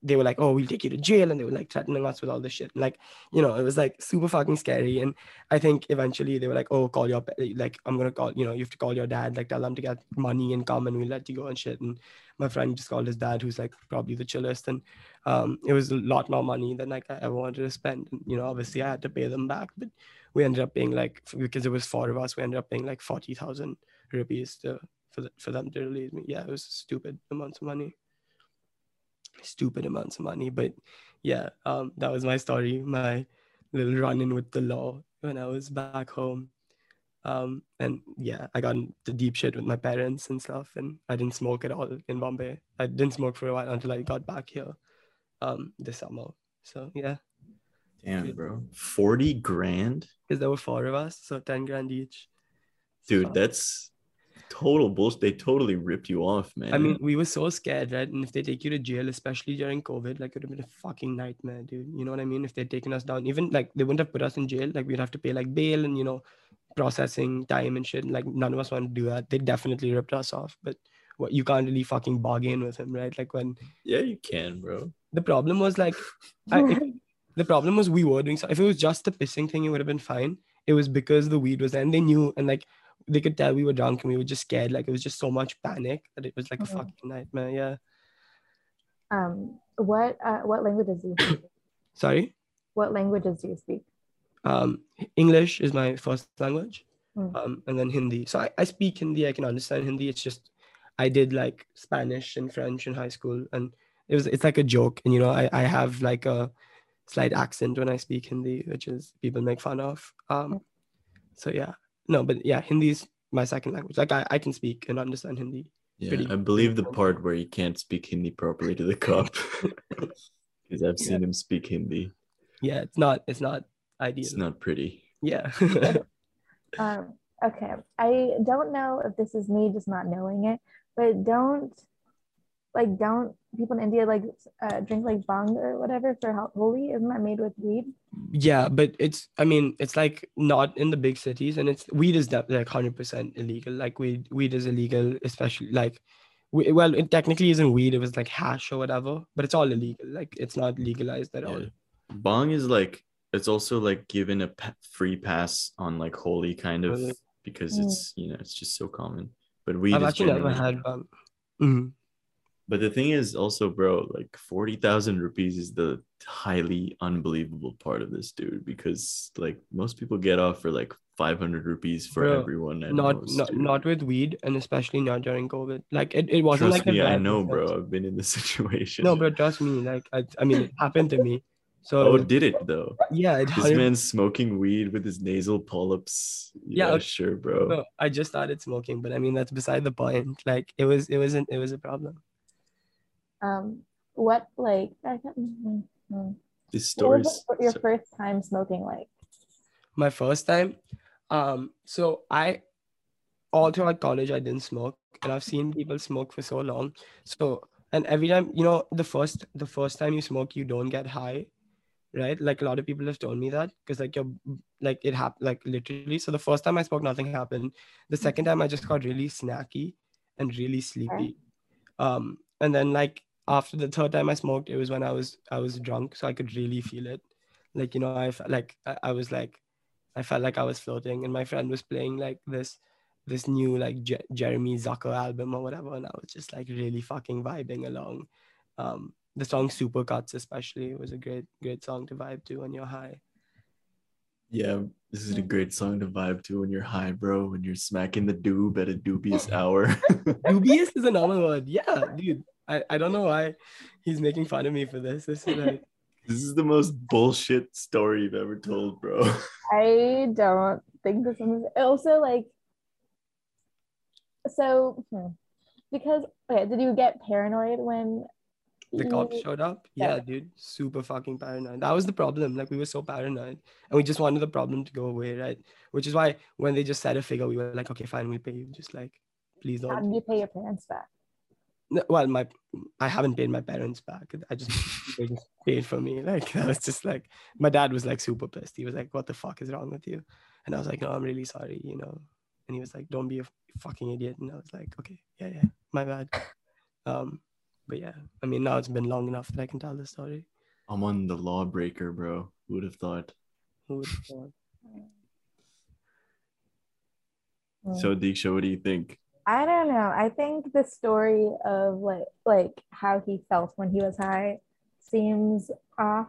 [SPEAKER 3] they were like, "Oh, we'll take you to jail," and they were like threatening us with all this shit. Like, you know, it was like super fucking scary. And I think eventually they were like, "Oh, call your like, I'm gonna call. You know, you have to call your dad. Like, tell them to get money and come, and we'll let you go and shit." And my friend just called his dad, who's like probably the chillest, and um, it was a lot more money than like I ever wanted to spend. And, you know, obviously I had to pay them back, but we ended up paying like because it was four of us, we ended up paying like forty thousand rupees to for the, for them to release me. Yeah, it was stupid amounts of money, stupid amounts of money. But yeah, um, that was my story, my little run in with the law when I was back home. Um, and yeah, I got into deep shit with my parents and stuff, and I didn't smoke at all in Bombay. I didn't smoke for a while until I got back here, um, this summer. So yeah,
[SPEAKER 1] Damn, bro. 40 grand?
[SPEAKER 3] because there were four of us, so ten grand each.
[SPEAKER 1] Dude,
[SPEAKER 3] So-
[SPEAKER 1] that's total bullshit. They totally ripped you off, man.
[SPEAKER 3] I mean, we were so scared, right? And if they take you to jail, especially during COVID, like it would have been a fucking nightmare, dude. You know what I mean? If they'd taken us down, even like they wouldn't have put us in jail. Like we'd have to pay like bail and you know, processing time and shit. Like none of us want to do that. They definitely ripped us off. But what you can't really fucking bargain with him, right? Like when
[SPEAKER 1] yeah, you can, bro.
[SPEAKER 3] the problem was like, I, if, the problem was we were doing so. If it was just the pissing thing, it would have been fine. It was because the weed was there and they knew and like they could tell we were drunk and we were just scared. Like it was just so much panic that it was like a
[SPEAKER 2] Mhm.
[SPEAKER 3] fucking nightmare. Yeah.
[SPEAKER 2] Um, what uh, what languages do you speak?
[SPEAKER 3] Sorry.
[SPEAKER 2] what languages do you speak?
[SPEAKER 3] Um, English is my first language,
[SPEAKER 2] Mm.
[SPEAKER 3] um, and then Hindi. So I, I speak Hindi. I can understand Hindi. It's just I did like Spanish and French in high school, and it was it's like a joke. And you know, I I have like a slight accent when I speak Hindi, which is people make fun of. Um, so yeah, no, but yeah, Hindi is my second language. Like I, I can speak and understand Hindi.
[SPEAKER 1] Yeah,
[SPEAKER 3] Pretty-
[SPEAKER 1] I believe the part where you can't speak Hindi properly to the cop. Because I've seen him speak Hindi.
[SPEAKER 3] Yeah, it's not it's not ideal.
[SPEAKER 1] It's not pretty.
[SPEAKER 3] Yeah.
[SPEAKER 2] Um, okay, I don't know if this is me just not knowing it, but don't like don't people in India like uh, drink like bhang or whatever for hol- Holi? Isn't that made with weed?
[SPEAKER 3] yeah but it's i mean it's like not in the big cities and it's weed is def- like 100% illegal like weed weed is illegal especially like we, well it technically isn't weed it was like hash or whatever but it's all illegal like it's not legalized at all
[SPEAKER 1] Yeah. Bong is like it's also like given a pa- free pass on like Holi kind of because
[SPEAKER 2] Mm.
[SPEAKER 1] it's you know it's just so common. But weed
[SPEAKER 3] i've
[SPEAKER 1] is
[SPEAKER 3] actually never
[SPEAKER 1] generally-
[SPEAKER 3] had um, mhm.
[SPEAKER 1] But the thing is also, bro, like forty thousand rupees is the highly unbelievable part of this, dude. Because like most people get off for like five hundred rupees for
[SPEAKER 3] Bro,
[SPEAKER 1] everyone.
[SPEAKER 3] Not
[SPEAKER 1] most,
[SPEAKER 3] not
[SPEAKER 1] dude.
[SPEAKER 3] not with weed and especially not during covid like it, it wasn't
[SPEAKER 1] Trust
[SPEAKER 3] like
[SPEAKER 1] me, I know, bro. I've been in this situation.
[SPEAKER 3] no bro trust me like i, I mean it happened to me so
[SPEAKER 1] Oh, did it though?
[SPEAKER 3] yeah it
[SPEAKER 1] This
[SPEAKER 3] 100
[SPEAKER 1] man's smoking weed with his nasal polyps.
[SPEAKER 3] Yeah,
[SPEAKER 1] Yeah,
[SPEAKER 3] okay.
[SPEAKER 1] sure, bro.
[SPEAKER 3] No, I just started smoking, but I mean that's beside the point. Like it was, it wasn't, it was a problem.
[SPEAKER 2] Um, what like I can't, mm, mm.
[SPEAKER 1] This
[SPEAKER 2] what
[SPEAKER 1] story.
[SPEAKER 2] was it- your first time smoking like?
[SPEAKER 3] my first time um so i all throughout college i didn't smoke and i've seen people smoke for so long so and every time you know the first the first time you smoke you don't get high right like a lot of people have told me that because like you're like it happened like literally so the first time i smoked nothing happened the second time i just got really snacky and really sleepy um and then like after the third time i smoked it was when i was i was drunk so i could really feel it like you know i felt like i, I was like I felt like I was floating, and my friend was playing like this this new like Je- Jeremy Zucker album or whatever, and I was just like really fucking vibing along. Um, the song Supercuts especially was a great great song to vibe to when you're high.
[SPEAKER 1] Yeah, this is a great song to vibe to when you're high, bro. When you're smacking the doob at a dubious hour.
[SPEAKER 3] Dubious is a normal word, yeah, dude. I, I don't know why he's making fun of me for this. This is like
[SPEAKER 1] this is the most bullshit story you've ever told, bro.
[SPEAKER 2] I don't think this one is also like so hmm. because okay, did you get paranoid when
[SPEAKER 3] the
[SPEAKER 2] you-
[SPEAKER 3] cops showed up.
[SPEAKER 2] Yeah.
[SPEAKER 3] Yeah, dude, super fucking paranoid. That was the problem. Like we were so paranoid, and we just wanted the problem to go away, right? Which is why when they just said a figure, we were like, okay, fine, we'll pay you. Just like, please
[SPEAKER 2] How
[SPEAKER 3] don't.
[SPEAKER 2] did you pay your parents back?
[SPEAKER 3] Well my i haven't paid my parents back i just paid for me like i was just like my dad was like super pissed he was like what the fuck is wrong with you and i was like no i'm really sorry you know and he was like don't be a fucking idiot and i was like okay yeah yeah my bad um but yeah i mean now it's been long enough that i can tell the story
[SPEAKER 1] I'm on the lawbreaker, bro. Who would have thought?
[SPEAKER 3] Who would have thought?
[SPEAKER 1] So, Deeksha, what do you think?
[SPEAKER 2] I don't know. I think the story of like like how he felt when he was high seems off,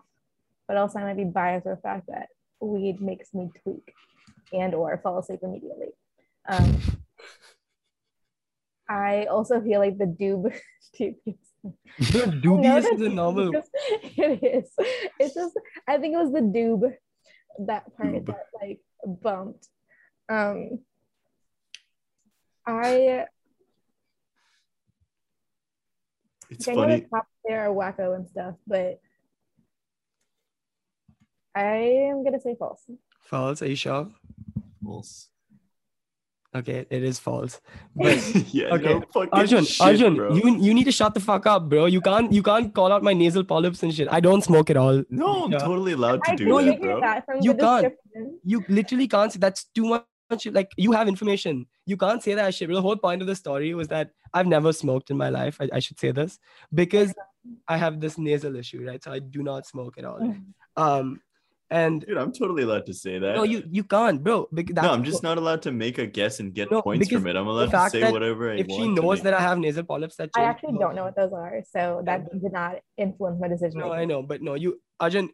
[SPEAKER 2] but also I might be biased with the fact that weed makes me tweak and or fall asleep immediately. Um, I also feel like the doob I know
[SPEAKER 3] dubious is a normal
[SPEAKER 2] It is. It's just I think it was the doob that part
[SPEAKER 1] Doob.
[SPEAKER 2] that like bumped. Um I
[SPEAKER 1] It's
[SPEAKER 2] I know
[SPEAKER 1] funny.
[SPEAKER 2] the cops there are wacko and stuff, but I am gonna say false.
[SPEAKER 3] false are you sure
[SPEAKER 1] False.
[SPEAKER 3] okay it is false but
[SPEAKER 1] yeah,
[SPEAKER 3] Okay,
[SPEAKER 1] no fucking
[SPEAKER 3] Arjun,
[SPEAKER 1] shit,
[SPEAKER 3] Arjun,
[SPEAKER 1] bro.
[SPEAKER 3] you you need to shut the fuck up, bro. You can't you can't call out my nasal polyps and shit. I don't smoke at all.
[SPEAKER 1] No, I'm
[SPEAKER 3] Yeah.
[SPEAKER 1] totally allowed to
[SPEAKER 2] I
[SPEAKER 1] do
[SPEAKER 3] No, you-
[SPEAKER 1] that, bro.
[SPEAKER 2] that from
[SPEAKER 3] You
[SPEAKER 2] the
[SPEAKER 3] can't. You literally can't say that's too much. Like you have information. You can't say that shit. The whole point of the story was that I've never smoked in my life. I, I should say this because I have this nasal issue, right? So I do not smoke at all.
[SPEAKER 2] Mm.
[SPEAKER 3] Um, and
[SPEAKER 1] Dude, I'm totally allowed to say that.
[SPEAKER 3] no, you you can't, bro. Because
[SPEAKER 1] no, I'm just not allowed to make a guess and get
[SPEAKER 3] No,
[SPEAKER 1] points from it. I'm allowed to say whatever I
[SPEAKER 3] if
[SPEAKER 1] want.
[SPEAKER 3] If
[SPEAKER 1] she
[SPEAKER 3] knows that I have nasal polyps, that
[SPEAKER 2] I actually don't know what those are, so that did not influence my decision.
[SPEAKER 3] No, I know, but no, you Arjun,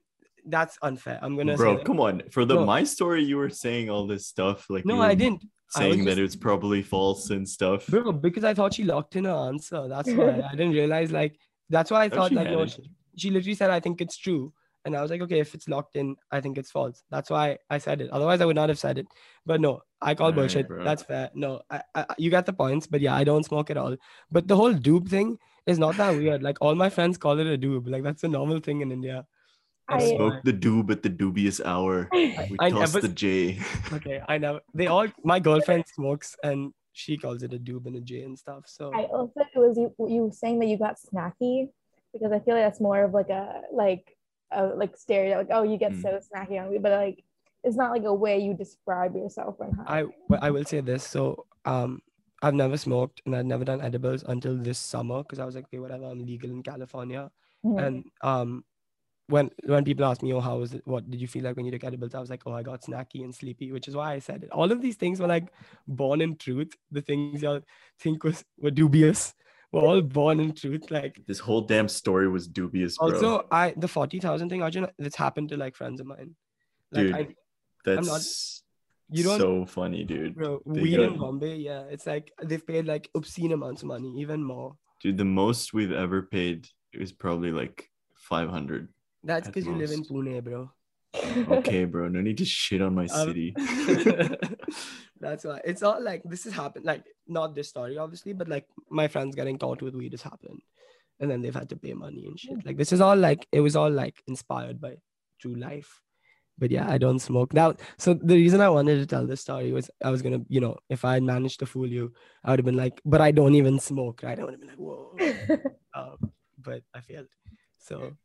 [SPEAKER 3] that's unfair. I'm gonna say
[SPEAKER 1] Bro,
[SPEAKER 3] that.
[SPEAKER 1] come on. For the
[SPEAKER 3] No.
[SPEAKER 1] my story, you were saying all this stuff. Like
[SPEAKER 3] No, I didn't. I
[SPEAKER 1] saying that
[SPEAKER 3] just-
[SPEAKER 1] it's probably false and stuff.
[SPEAKER 3] Bro, because I thought she locked in her answer. That's why I didn't realize. Like, that's why I
[SPEAKER 1] oh,
[SPEAKER 3] thought
[SPEAKER 1] she
[SPEAKER 3] like no, she, she literally said I think it's true, and I was like, okay, if it's locked in, I think it's false. That's why I said it. Otherwise, I would not have said it. But no, I call
[SPEAKER 1] Alright,
[SPEAKER 3] bullshit.
[SPEAKER 1] bro.
[SPEAKER 3] That's fair. No, I, I, you got the points. But yeah, I don't smoke at all. But the whole doob thing is not that weird. Like all my friends call it a doob. Like that's a normal thing in India.
[SPEAKER 2] I-
[SPEAKER 3] don't
[SPEAKER 1] Smoke the doob at the dubious hour. We
[SPEAKER 3] I
[SPEAKER 1] toss
[SPEAKER 3] never-
[SPEAKER 1] the J.
[SPEAKER 3] Okay, I never. They all. My girlfriend smokes, and she calls it a doob and a J and stuff. So
[SPEAKER 2] I also it was you you saying that you got snacky because I feel like that's more of like a like a like stereo like oh you get
[SPEAKER 1] Mm.
[SPEAKER 2] so snacky on me but like it's not like a way you describe yourself when high.
[SPEAKER 3] I I will say this. So um, I've never smoked and I've never done edibles until this summer because I was like, okay, whatever, I'm legal in California.
[SPEAKER 2] Mhm.
[SPEAKER 3] And um, when when people ask me, oh, how was it? What did you feel like when you took edibles? I was like, oh, I got snacky and sleepy, which is why I said it. All of these things were like born in truth. The things y'all think was were dubious were all born in truth. Like
[SPEAKER 1] This whole damn story was dubious, bro.
[SPEAKER 3] also, I the forty thousand thing, Arjun, that's happened to like friends of mine. Like
[SPEAKER 1] Dude,
[SPEAKER 3] I,
[SPEAKER 1] That's
[SPEAKER 3] not- you don't
[SPEAKER 1] so funny, dude.
[SPEAKER 3] Bro,
[SPEAKER 1] They
[SPEAKER 3] weed in Bombay, yeah, it's like they've paid like obscene amounts of money, even more.
[SPEAKER 1] Dude, the most we've ever paid is probably like 500.
[SPEAKER 3] That's because you live in
[SPEAKER 1] most.
[SPEAKER 3] Pune, bro.
[SPEAKER 1] Okay, bro. No need to shit on my
[SPEAKER 3] Um,
[SPEAKER 1] city.
[SPEAKER 3] That's why it's all like this has happened. Like not this story, obviously, but like my friends getting caught with weed has happened. and then they've had to pay money and shit. Like this is all like it was all like inspired by true life. But yeah, I don't smoke now. So the reason I wanted to tell this story was I was gonna, you know, if I had managed to fool you, I would have been like, but I don't even smoke, right? I would have been like, whoa. um, but I failed. So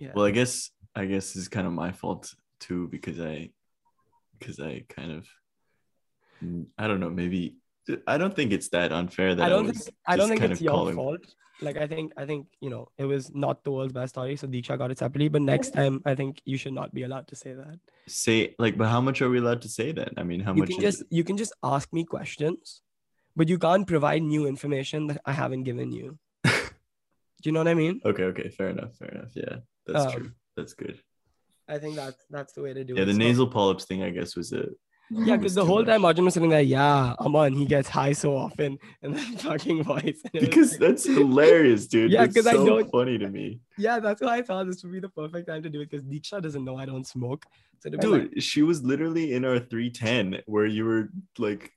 [SPEAKER 3] yeah.
[SPEAKER 1] Well, I guess I guess it's kind of my fault too because I because I kind of mm, I don't know maybe I don't think it's that unfair that
[SPEAKER 3] I don't
[SPEAKER 1] was
[SPEAKER 3] think I don't think it's your
[SPEAKER 1] calling-
[SPEAKER 3] fault. Like I think I think you know it was not the world's best story, so Deeksha got it separately. But next time, I think you should not be allowed to say that.
[SPEAKER 1] Say like, but how much are we allowed to say then? I mean, how
[SPEAKER 3] you
[SPEAKER 1] much?
[SPEAKER 3] can
[SPEAKER 1] is
[SPEAKER 3] just you can just ask me questions, but you can't provide new information that I haven't given you. Do you know what I mean?
[SPEAKER 1] Okay, okay, fair enough, fair enough. Yeah, that's
[SPEAKER 3] Um,
[SPEAKER 1] true. That's good.
[SPEAKER 3] I think that's that's the way to do
[SPEAKER 1] Yeah,
[SPEAKER 3] it.
[SPEAKER 1] Yeah, the
[SPEAKER 3] So-
[SPEAKER 1] nasal polyps thing, I guess, was it.
[SPEAKER 3] Yeah, because the whole
[SPEAKER 1] much.
[SPEAKER 3] time Arjun was sitting there, yeah, Aman, he gets high so often, and then fucking voice. and it was
[SPEAKER 1] because
[SPEAKER 3] like-
[SPEAKER 1] that's hilarious, dude.
[SPEAKER 3] Yeah,
[SPEAKER 1] It's
[SPEAKER 3] 'cause I
[SPEAKER 1] so
[SPEAKER 3] don't-
[SPEAKER 1] funny to me,
[SPEAKER 3] yeah, that's why I thought this would be the perfect time to do it because Deeksha doesn't know I don't smoke. So it'd like,
[SPEAKER 1] dude. She was literally in our three ten where you were like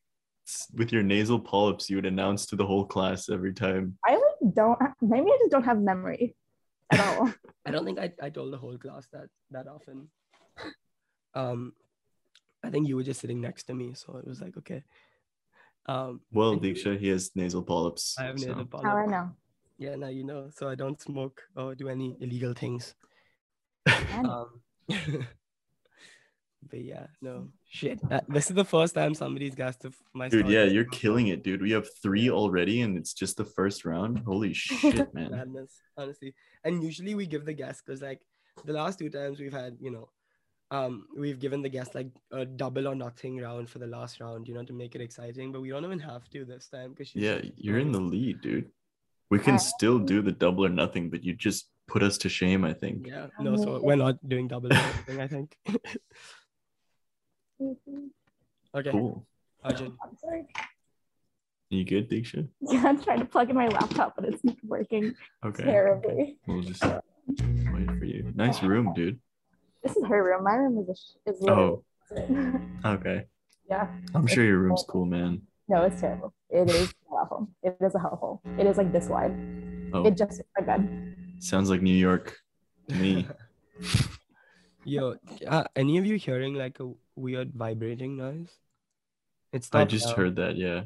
[SPEAKER 1] with your nasal polyps. You would announce to the whole class every time.
[SPEAKER 2] I like don't maybe I just don't have memory at all.
[SPEAKER 3] I don't think I, I told the whole class that that often. Um, I think you were just sitting next to me, so it was like okay. Um,
[SPEAKER 1] Well, Deeksha, he has nasal polyps.
[SPEAKER 3] I have
[SPEAKER 1] so-
[SPEAKER 3] nasal
[SPEAKER 2] How I know.
[SPEAKER 3] Yeah, now you know. So I don't smoke or do any illegal things. Um, but yeah, no shit. Uh, this is the first time somebody's guessed of my.
[SPEAKER 1] Dude,
[SPEAKER 3] story.
[SPEAKER 1] yeah, you're killing it, dude. We have three already, and it's just the first round. Holy shit, man!
[SPEAKER 3] madness, honestly. And usually we give the guest because like the last two times we've had, you know, um, we've given the guest like a double or nothing round for the last round, you know, to make it exciting. But we don't even have to this time because
[SPEAKER 1] Yeah, you're in the lead, dude. We can still do the double or nothing, but you just put us to shame. I think.
[SPEAKER 3] Yeah, no, so we're not doing double or nothing. I think. okay,
[SPEAKER 1] Cool.
[SPEAKER 3] Arjun.
[SPEAKER 2] I'm sorry.
[SPEAKER 1] You good, Deeksha?
[SPEAKER 2] Yeah, I'm trying to plug in my laptop, but it's not working
[SPEAKER 1] Okay.
[SPEAKER 2] terribly.
[SPEAKER 1] We'll just wait for you. Nice room, dude.
[SPEAKER 2] This is her room. My room is a sh- is
[SPEAKER 1] Oh, okay.
[SPEAKER 2] yeah.
[SPEAKER 1] I'm sure your room's cool, man.
[SPEAKER 2] No, it's terrible. It is awful. It is a hellhole. It is like this wide.
[SPEAKER 1] Oh,
[SPEAKER 2] It just my bed.
[SPEAKER 1] sounds like New York to me.
[SPEAKER 3] Yo, uh, any of you hearing like a weird vibrating noise? It's
[SPEAKER 1] I just
[SPEAKER 3] now.
[SPEAKER 1] heard that. Yeah,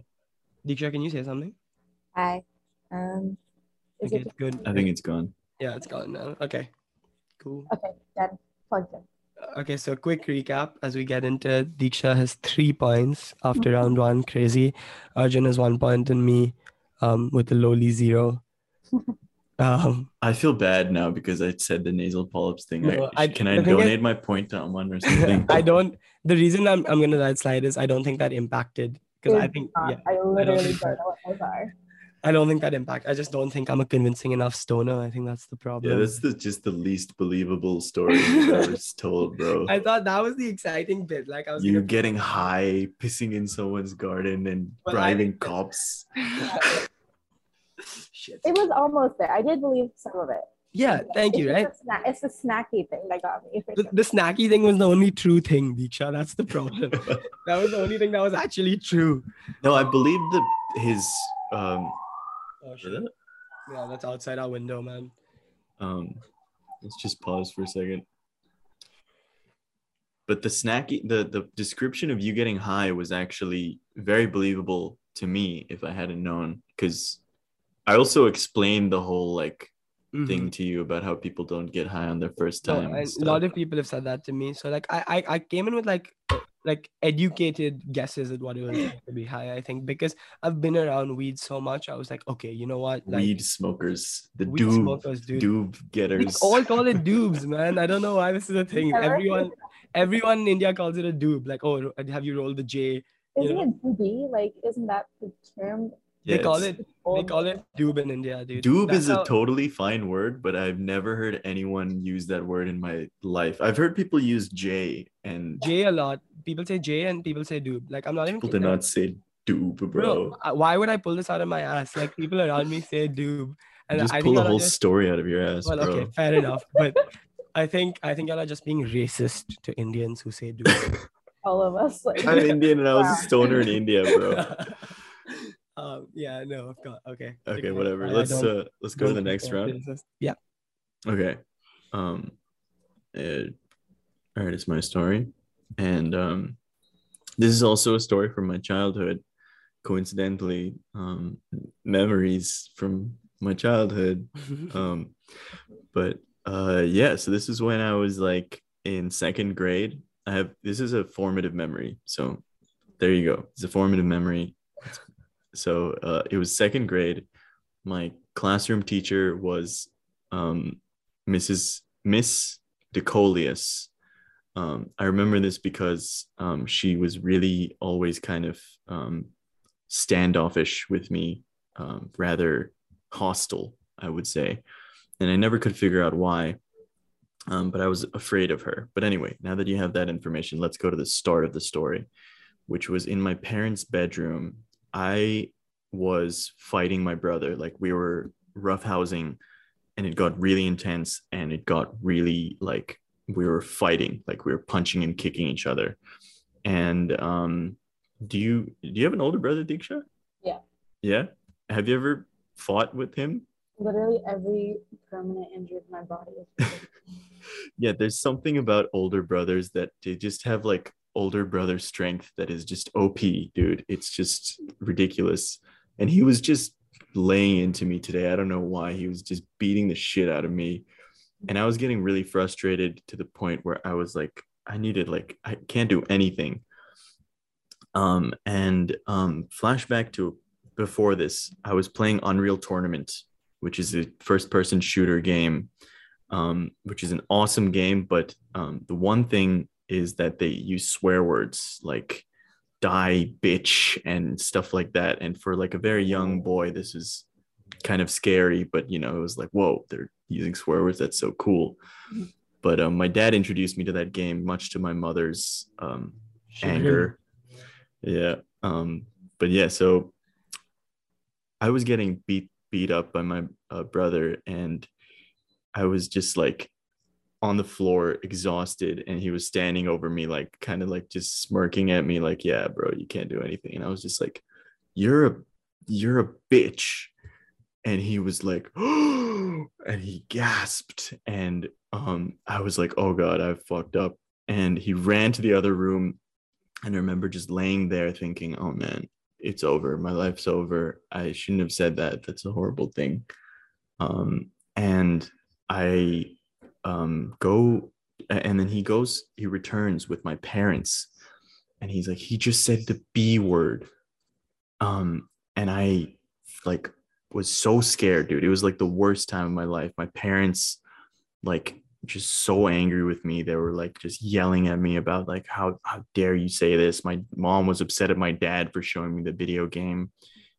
[SPEAKER 3] Deeksha, can you say something?
[SPEAKER 2] Hi. Um. Is
[SPEAKER 3] Okay,
[SPEAKER 2] it
[SPEAKER 3] it's good.
[SPEAKER 1] I think it's gone.
[SPEAKER 3] Yeah, it's gone now. Okay, cool.
[SPEAKER 2] okay? Done. Plugged in.
[SPEAKER 3] Okay, so quick recap as we get into. Deeksha has three points after round one. Crazy. Arjun has one point and me um, with a lowly zero. Um,
[SPEAKER 1] I feel bad now because I said the nasal polyps thing.
[SPEAKER 3] No,
[SPEAKER 1] I,
[SPEAKER 3] I-
[SPEAKER 1] can I
[SPEAKER 3] the thing is-
[SPEAKER 1] donate my point to someone or something?
[SPEAKER 3] I don't. The reason I'm I'm gonna that slide is I don't think that impacted because I think yeah
[SPEAKER 2] I literally
[SPEAKER 3] think
[SPEAKER 2] don't
[SPEAKER 3] that-
[SPEAKER 2] know what.
[SPEAKER 3] I don't think that impact. I just don't think I'm a convincing enough stoner. I think that's the problem.
[SPEAKER 1] yeah, that's the just the least believable story you've ever told, bro.
[SPEAKER 3] I thought that was the exciting bit. Like I was
[SPEAKER 1] you
[SPEAKER 3] gonna-
[SPEAKER 1] getting high, pissing in someone's garden, and
[SPEAKER 3] Well, I
[SPEAKER 1] bribing
[SPEAKER 3] think-
[SPEAKER 1] cops.
[SPEAKER 3] Shit.
[SPEAKER 2] It was almost there. I did believe some of it.
[SPEAKER 3] Yeah, thank you.
[SPEAKER 2] It's
[SPEAKER 3] Right.
[SPEAKER 2] just a It's the snacky thing that got me.
[SPEAKER 3] The, the snacky thing was the only true thing, Deeksha. That's the problem. that was the only thing that was actually true.
[SPEAKER 1] no, I believe that his um,
[SPEAKER 3] Oh shit. Yeah, that's outside our window, man.
[SPEAKER 1] um, let's just pause for a second. But the snacky, the the description of you getting high was actually very believable to me if I hadn't known, because I also explained the whole like
[SPEAKER 3] Mhm.
[SPEAKER 1] thing to you about how people don't get high on their first time.
[SPEAKER 3] and
[SPEAKER 1] and
[SPEAKER 3] a lot of people have said that to me. So like I, I I came in with like like educated guesses at what it was like to be high. I think because I've been around weed so much, I was like, okay, you know what? Like,
[SPEAKER 1] weed smokers, the
[SPEAKER 3] weed
[SPEAKER 1] doob,
[SPEAKER 3] smokers, dude.
[SPEAKER 1] doob
[SPEAKER 3] We
[SPEAKER 1] getters.
[SPEAKER 3] all call it doobs, man. I don't know why this is a thing.
[SPEAKER 2] Never
[SPEAKER 3] Everyone, everyone in India calls it a doob. Like, oh, have you rolled the J?
[SPEAKER 2] Isn't
[SPEAKER 3] know.
[SPEAKER 2] it doobie? Like, isn't that the term?
[SPEAKER 3] They call it. They call it doob in India, dude.
[SPEAKER 1] Doob
[SPEAKER 3] That's
[SPEAKER 1] is a
[SPEAKER 3] how-
[SPEAKER 1] totally fine word, but I've never heard anyone use that word in my life. I've heard people use J, and
[SPEAKER 3] J a lot. People say J and people say doob. Like I'm not even.
[SPEAKER 1] people do not say doob, bro.
[SPEAKER 3] Bro, why would I pull this out of my ass? Like people around me say doob, and
[SPEAKER 1] just
[SPEAKER 3] I
[SPEAKER 1] pull
[SPEAKER 3] think
[SPEAKER 1] a whole
[SPEAKER 3] just,
[SPEAKER 1] story out of your ass,
[SPEAKER 3] well,
[SPEAKER 1] bro.
[SPEAKER 3] okay, fair enough. But I think I think y'all are just being racist to Indians who say doob.
[SPEAKER 2] All of us. Like,
[SPEAKER 1] I'm Indian and I was a stoner in India, bro.
[SPEAKER 3] um, yeah, no, I've got Okay.
[SPEAKER 1] Okay, whatever.
[SPEAKER 3] I- I
[SPEAKER 1] Let's
[SPEAKER 3] don't-
[SPEAKER 1] uh let's go to the next round.
[SPEAKER 3] places. Yeah.
[SPEAKER 1] Okay. Um uh, all right, it's my story. And um this is also a story from my childhood. Coincidentally, um memories from my childhood. Um but uh yeah, so this is when I was like in second grade. I have this is a formative memory. So there you go. It's a formative memory. So uh it was second grade. My classroom teacher was um Mrs. Miss DeColius. Um, I remember this because um, she was really always kind of um, standoffish with me, um, rather hostile, I would say. And I never could figure out why, um, but I was afraid of her. But anyway, now that you have that information, let's go to the start of the story, which was in my parents' bedroom. I was fighting my brother. Like we were roughhousing and it got really intense and it got really like we were fighting like we were punching and kicking each other and um do you do you have an older brother deeksha
[SPEAKER 2] Yeah.
[SPEAKER 1] yeah have you ever fought with him
[SPEAKER 2] Literally every permanent injury in my body
[SPEAKER 1] yeah there's something about older brothers that they just have like older brother strength that is just op dude. It's just ridiculous. And he was just laying into me today. I don't know why. He was just beating the shit out of me. And i was getting really frustrated to the point where i was like i needed like i can't do anything. Um and um flashback to before this i was playing unreal tournament which is a first person shooter game. Um, which is an awesome game. But um, the one thing is that they use swear words like die, bitch, and stuff like that. And for like a very young boy, this is kind of scary. But you know, it was like, whoa, they're using swear words. That's so cool.
[SPEAKER 2] Mhm.
[SPEAKER 1] But um, my dad introduced me to that game, much to my mother's um,
[SPEAKER 3] Chagrin.
[SPEAKER 1] anger. Yeah. Um, but yeah, so I was getting beat beat up by my uh, brother, and I was just like on the floor, exhausted, and he was standing over me, like kind of like just smirking at me, like, "Yeah, bro, you can't do anything." And I was just like, "You're a you're a bitch," and he was like, and he gasped, and um, I was like, "Oh God, I fucked up," and he ran to the other room and I remember just laying there thinking, oh man, it's over. My life's over. I shouldn't have said that. That's a horrible thing. Um, and I um, go, and then he goes, he returns with my parents, and he's like, he just said the B word. Um, and I like was so scared, dude. It was like the worst time of my life. My parents, like, just so angry with me. They were like just yelling at me about like how how dare you say this. My mom was upset at my dad for showing me the video game.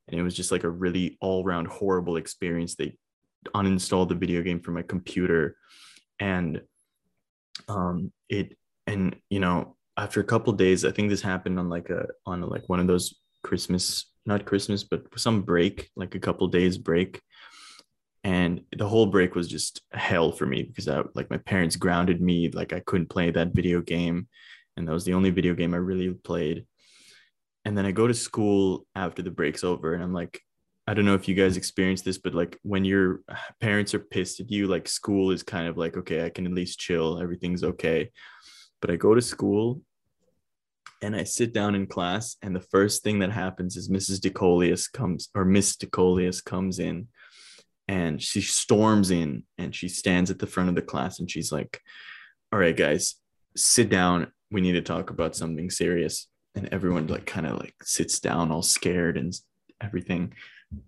[SPEAKER 1] And it was just like a really all-round horrible experience. They uninstalled the video game from my computer and um it and you know after a couple days i think this happened on like a on like one of those christmas not christmas but some break like a couple days break. And the whole break was just hell for me because I like my parents grounded me. Like I couldn't play that video game. And that was the only video game I really played. And then I go to school after the break's over and I'm like I don't know if you guys experience this but like when your parents are pissed at you like school is kind of like okay I can at least chill. Everything's okay. But I go to school and I sit down in class and the first thing that happens is Mrs. DeColius comes or Miss DeColius comes in and she storms in and she stands at the front of the class and she's like all right guys sit down. We need to talk about something serious. And everyone like kind of like sits down all scared and everything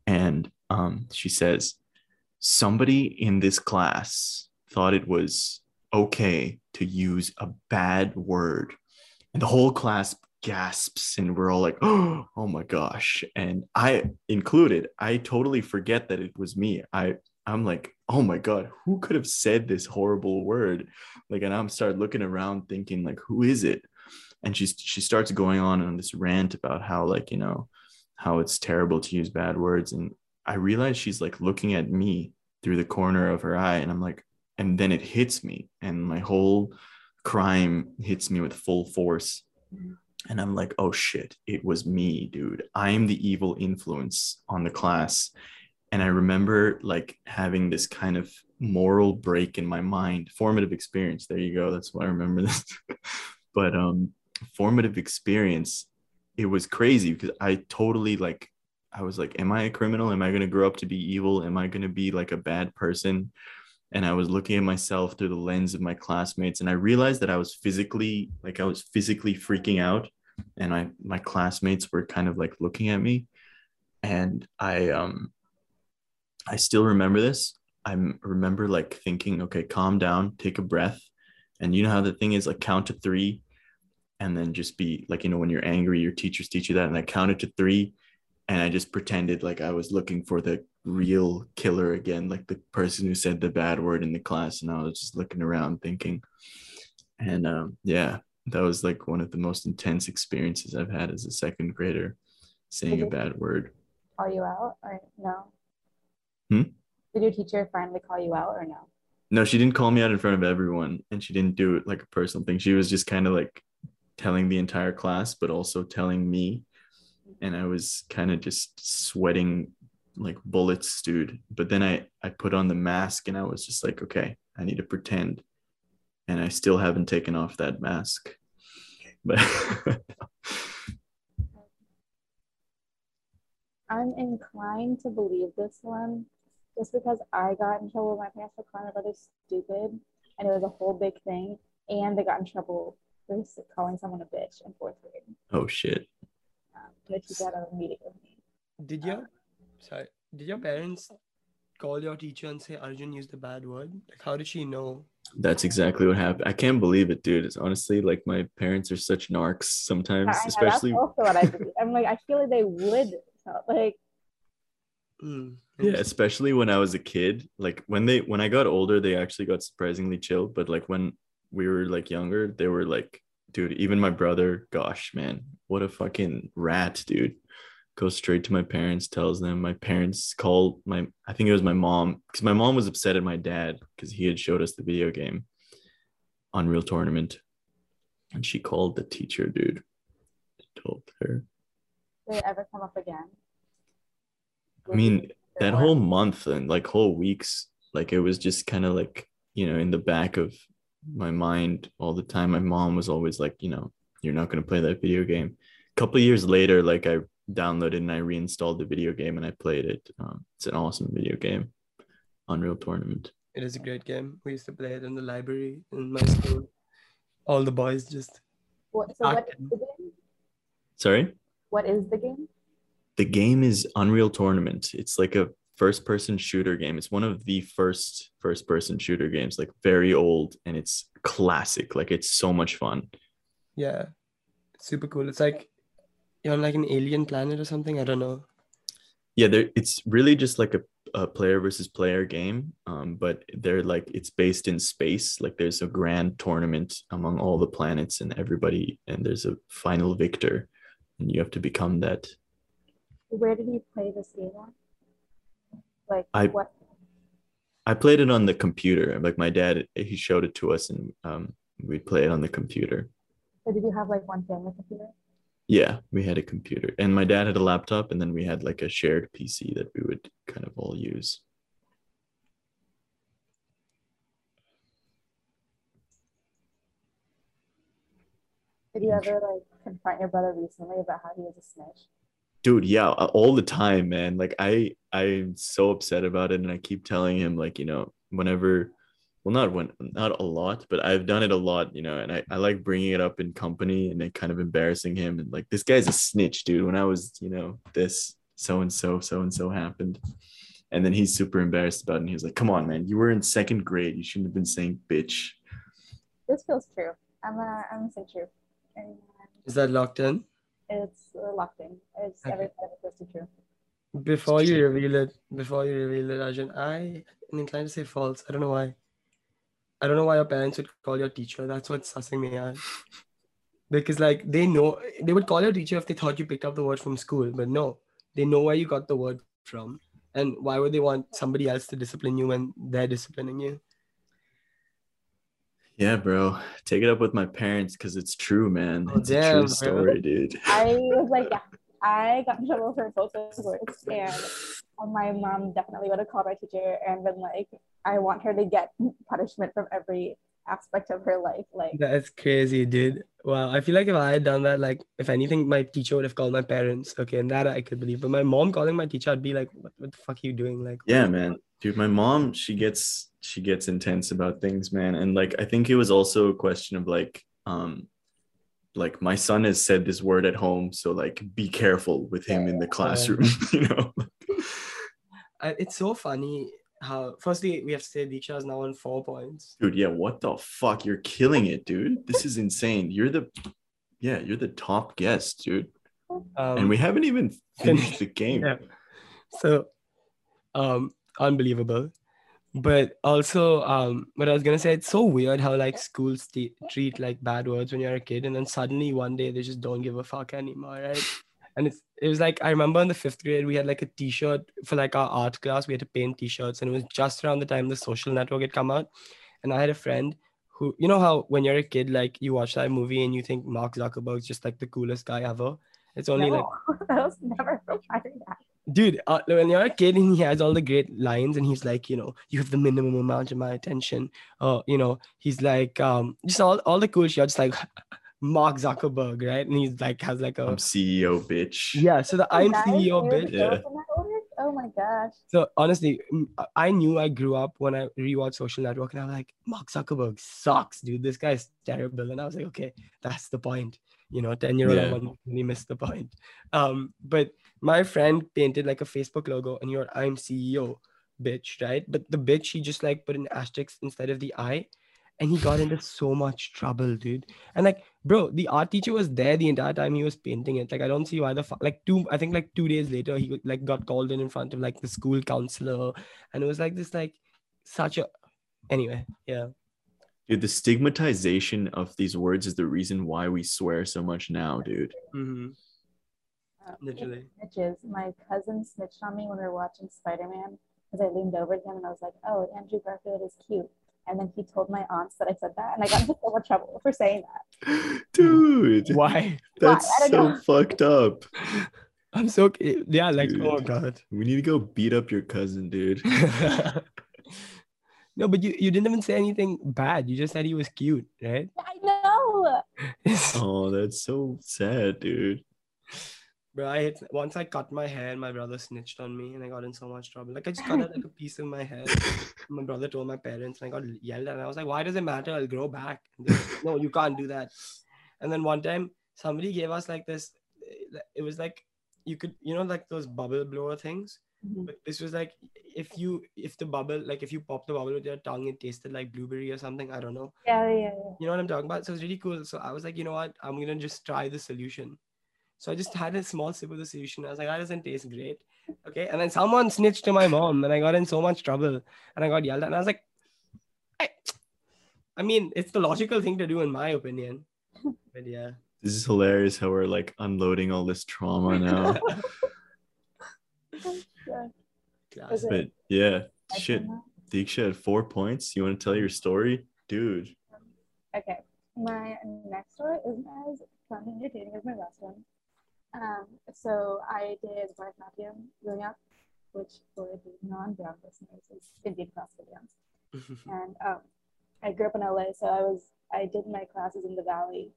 [SPEAKER 1] and um, she says somebody in this class thought it was okay to use a bad word. And the whole class gasps and we're all like oh, oh my gosh. And i included i totally forget that it was me. I i'm like oh my god who could have said this horrible word? Like and i'm start looking around thinking like who is it? And she's she starts going on on this rant about how like you know how it's terrible to use bad words and i realize she's like looking at me through the corner of her eye and i'm like and then it hits me and my whole crime hits me with full force and I'm like, oh shit, it was me, dude. I am the evil influence on the class. And I remember like having this kind of moral break in my mind, formative experience. There you go. That's why I remember this. but um formative experience, it was crazy because I totally like I was like, am I a criminal? Am I gonna grow up to be evil? Am I gonna be like a bad person? and I was looking at myself through the lens of my classmates and I realized that I was physically like I was physically freaking out and I my classmates were kind of like looking at me and I um I still remember this I remember like thinking okay calm down take a breath and you know how the thing is like count to 3 and then just be like you know when you're angry your teachers teach you that and I counted to 3 and I just pretended like I was looking for the real killer again, like the person who said the bad word in the class. And I was just looking around thinking, and um, yeah, that was like one of the most intense experiences I've had as a second grader, saying a bad word.
[SPEAKER 2] Call you out or no?
[SPEAKER 1] Hmm?
[SPEAKER 2] Did your teacher finally call you out or no?
[SPEAKER 1] No, she didn't call me out in front of everyone, and she didn't do it like a personal thing. She was just kind of like telling the entire class, but also telling me and I was kind of just sweating like bullets, dude. But then I I put on the mask and I was just like, okay, I need to pretend. And I still haven't taken off that mask. But
[SPEAKER 2] I'm inclined to believe this one just because I got in trouble with my parents for calling my brother stupid and it was a whole big thing. And they got in trouble for calling someone a bitch in fourth grade.
[SPEAKER 1] Oh shit
[SPEAKER 2] that you got a meeting with me.
[SPEAKER 3] Did your sorry, did your parents call your teacher and say Arjun used a bad word? Like how did she know?
[SPEAKER 1] That's exactly what happened. I can't believe it, dude. It's honestly like my parents are such narcs sometimes,
[SPEAKER 2] know,
[SPEAKER 1] especially.
[SPEAKER 2] That's also what I believe. I'm like, I feel like they would like.
[SPEAKER 3] Mm,
[SPEAKER 1] yeah, especially when I was a kid. Like when they when I got older, they actually got surprisingly chill. But like when we were like younger, they were like dude, even my brother, gosh, man, what a fucking rat, dude. Goes straight to my parents, tells them. My parents called my, I think it was my mom, because my mom was upset at my dad because he had showed us the video game, Unreal Tournament. And she called the teacher, dude. Told her.
[SPEAKER 2] Did it ever come up again?
[SPEAKER 1] I mean, that whole month and like whole weeks, like it was just kind of like, you know, in the back of my mind all the time. My mom was always like, you know, you're not going to play that video game. A couple years later, like I downloaded and I reinstalled the video game and I played it. Um, it's an awesome video game, Unreal Tournament.
[SPEAKER 3] It is a great game. We used to play it in the library in my school. All the boys just.
[SPEAKER 2] What, so what is the game?
[SPEAKER 1] Sorry.
[SPEAKER 2] What is the game?
[SPEAKER 1] The game is Unreal Tournament. It's like a first person shooter game. It's one of the first first person shooter games, like very old and it's classic. Like it's so much fun.
[SPEAKER 3] Yeah. super cool. It's like you're on like an alien planet or something. I don't know.
[SPEAKER 1] Yeah, there it's really just like a, a player versus player game. Um, but they're like it's based in space. Like there's a grand tournament among all the planets and everybody, and there's a final victor, and you have to become that.
[SPEAKER 2] Where did you play this game on? Like
[SPEAKER 1] I,
[SPEAKER 2] what?
[SPEAKER 1] I played it on the computer. Like my dad, he showed it to us, and um, we'd play it on the computer.
[SPEAKER 2] So did you have like one family computer?
[SPEAKER 1] Yeah, we had a computer, and my dad had a laptop, and then we had like a shared PC that we would kind of all use.
[SPEAKER 2] Did you ever like confront your brother recently about how he was a snitch?
[SPEAKER 1] Dude yeah all the time man. Like i i'm so upset about it and i keep telling him like you know whenever well not when not a lot but i've done it a lot you know and i, I like bringing it up in company and then kind of embarrassing him and like this guy's a snitch dude. When i was you know this so and so so and so happened and then he's super embarrassed about it and he was like come on man you were in second grade. You shouldn't have been saying bitch.
[SPEAKER 2] This feels true. I'm uh, i'm saying true. And,
[SPEAKER 3] is that locked in
[SPEAKER 2] it's uh, locked in. It's okay. every time true.
[SPEAKER 3] Before you reveal it, before you reveal it, Arjun, I am inclined to say false. I don't know why. I don't know why your parents would call your teacher. That's what's sussing me out. Because like they know they would call your teacher if they thought you picked up the word from school, but no, they know where you got the word from. And why would they want somebody else to discipline you when they're disciplining you?
[SPEAKER 1] Yeah, bro. Take it up with my parents because it's true, man.
[SPEAKER 3] Oh,
[SPEAKER 1] it's a
[SPEAKER 3] damn,
[SPEAKER 1] true
[SPEAKER 3] bro.
[SPEAKER 1] story, dude.
[SPEAKER 2] I was like, yeah, I got in trouble for both those words, and my mom definitely would have called my teacher and been like, I want her to get punishment from every aspect of her life. Like,
[SPEAKER 3] That's crazy, dude. Wow. I feel like if I had done that, like, if anything, my teacher would have called my parents. Okay. And that I could believe. But my mom calling my teacher, I'd be like, what, what the fuck are you doing? Like,
[SPEAKER 1] Yeah, man. Dude, my mom, she gets she gets intense about things, man. And like I think it was also a question of like um like my son has said this word at home, so like be careful with him in the classroom, you know.
[SPEAKER 3] It's so funny how, firstly, we have to say Deeksha is now on four points.
[SPEAKER 1] Dude, yeah, what the fuck? You're killing it, dude. This is insane. You're the yeah, you're the top guest, dude.
[SPEAKER 3] Um,
[SPEAKER 1] And we haven't even finished the game.
[SPEAKER 3] Yeah. so um unbelievable but also um what i was gonna say it's so weird how like schools treat like bad words when you're a kid and then suddenly one day they just don't give a fuck anymore right? And it's it was like i remember in the fifth grade we had like a t-shirt for like our art class. We had to paint t-shirts and it was just around the time the social network had come out. And i had a friend who you know how when you're a kid like you watch that movie and you think mark zuckerberg's just like the coolest guy ever? It's only like
[SPEAKER 2] i was never required that.
[SPEAKER 3] Dude uh, when you're a kid and he has all the great lines and he's like you know you have the minimum amount of my attention uh you know he's like um just all, all the cool shots like mark zuckerberg right and he's like has like a
[SPEAKER 1] I'm CEO, bitch.
[SPEAKER 3] yeah so the
[SPEAKER 2] Oh,
[SPEAKER 3] i'm ceo bitch.
[SPEAKER 1] Yeah.
[SPEAKER 2] built in that order? Oh my gosh.
[SPEAKER 3] so honestly i knew i grew up when i rewatched social network and i was like mark zuckerberg sucks dude this guy's terrible and i was like okay that's the point you know 10 year old
[SPEAKER 1] Yeah.
[SPEAKER 3] one really missed the point um but my friend painted like a facebook logo and you're i'm ceo bitch right? But the bitch he just like put an asterisk instead of the i and he got into so much trouble dude. And like bro the art teacher was there the entire time he was painting it. Like i don't see why the fuck like two i think like two days later he like got called in in front of like the school counselor and it was like this like such a anyway yeah.
[SPEAKER 1] Dude, the stigmatization of these words is the reason why we swear so much now, dude.
[SPEAKER 3] hmm
[SPEAKER 2] Um,
[SPEAKER 3] Literally.
[SPEAKER 2] Snitches. My cousin snitched on me when we were watching Spider Man because I leaned over to him and I was like, "Oh, Andrew Garfield is cute." And then he told my aunts that I said that, and I got into so much trouble for saying that.
[SPEAKER 1] Dude,
[SPEAKER 3] why
[SPEAKER 1] that's
[SPEAKER 2] I don't
[SPEAKER 1] so
[SPEAKER 2] know.
[SPEAKER 1] fucked up.
[SPEAKER 3] i'm so yeah like oh god
[SPEAKER 1] We need to go beat up your cousin, dude.
[SPEAKER 3] no but you, you didn't even say anything bad you just said he was cute right
[SPEAKER 2] I know.
[SPEAKER 1] Oh, that's so sad, dude.
[SPEAKER 3] Bro, I hate, once I cut my hair, my brother snitched on me, and I got in so much trouble. Like I just cut out like a piece of my hair. my brother told my parents, and I got yelled at. And I was like, "Why does it matter? I'll grow back." Like, no, you can't do that. And then one time, somebody gave us like this. It was like you could, you know, like those bubble blower things.
[SPEAKER 2] Mhm.
[SPEAKER 3] But this was like if you, if the bubble, like if you pop the bubble with your tongue, it tasted like blueberry or something. I don't know.
[SPEAKER 2] Yeah, yeah, yeah.
[SPEAKER 3] You know what I'm talking about? So it's really cool. So I was like, you know what? I'm gonna just try the solution. So I just had a small sip of the solution. I was like, ah, that doesn't taste great. Okay. And then someone snitched to my mom, and I got in so much trouble and I got yelled at. And I was like, I, I mean, it's the logical thing to do, in my opinion. But yeah.
[SPEAKER 1] This is hilarious how we're like unloading all this trauma now.
[SPEAKER 2] yeah.
[SPEAKER 3] Class.
[SPEAKER 1] But yeah, shit.
[SPEAKER 2] can?
[SPEAKER 1] Deeksha had four points. You want to tell your story? Dude.
[SPEAKER 2] Um, okay. My next story isn't as fun and entertaining as my last one. Um, so I did Bharatanatyam growing up, which for the non-brown listeners is Indian classical dance. And um, I grew up in LA, so I was I did my classes in the valley,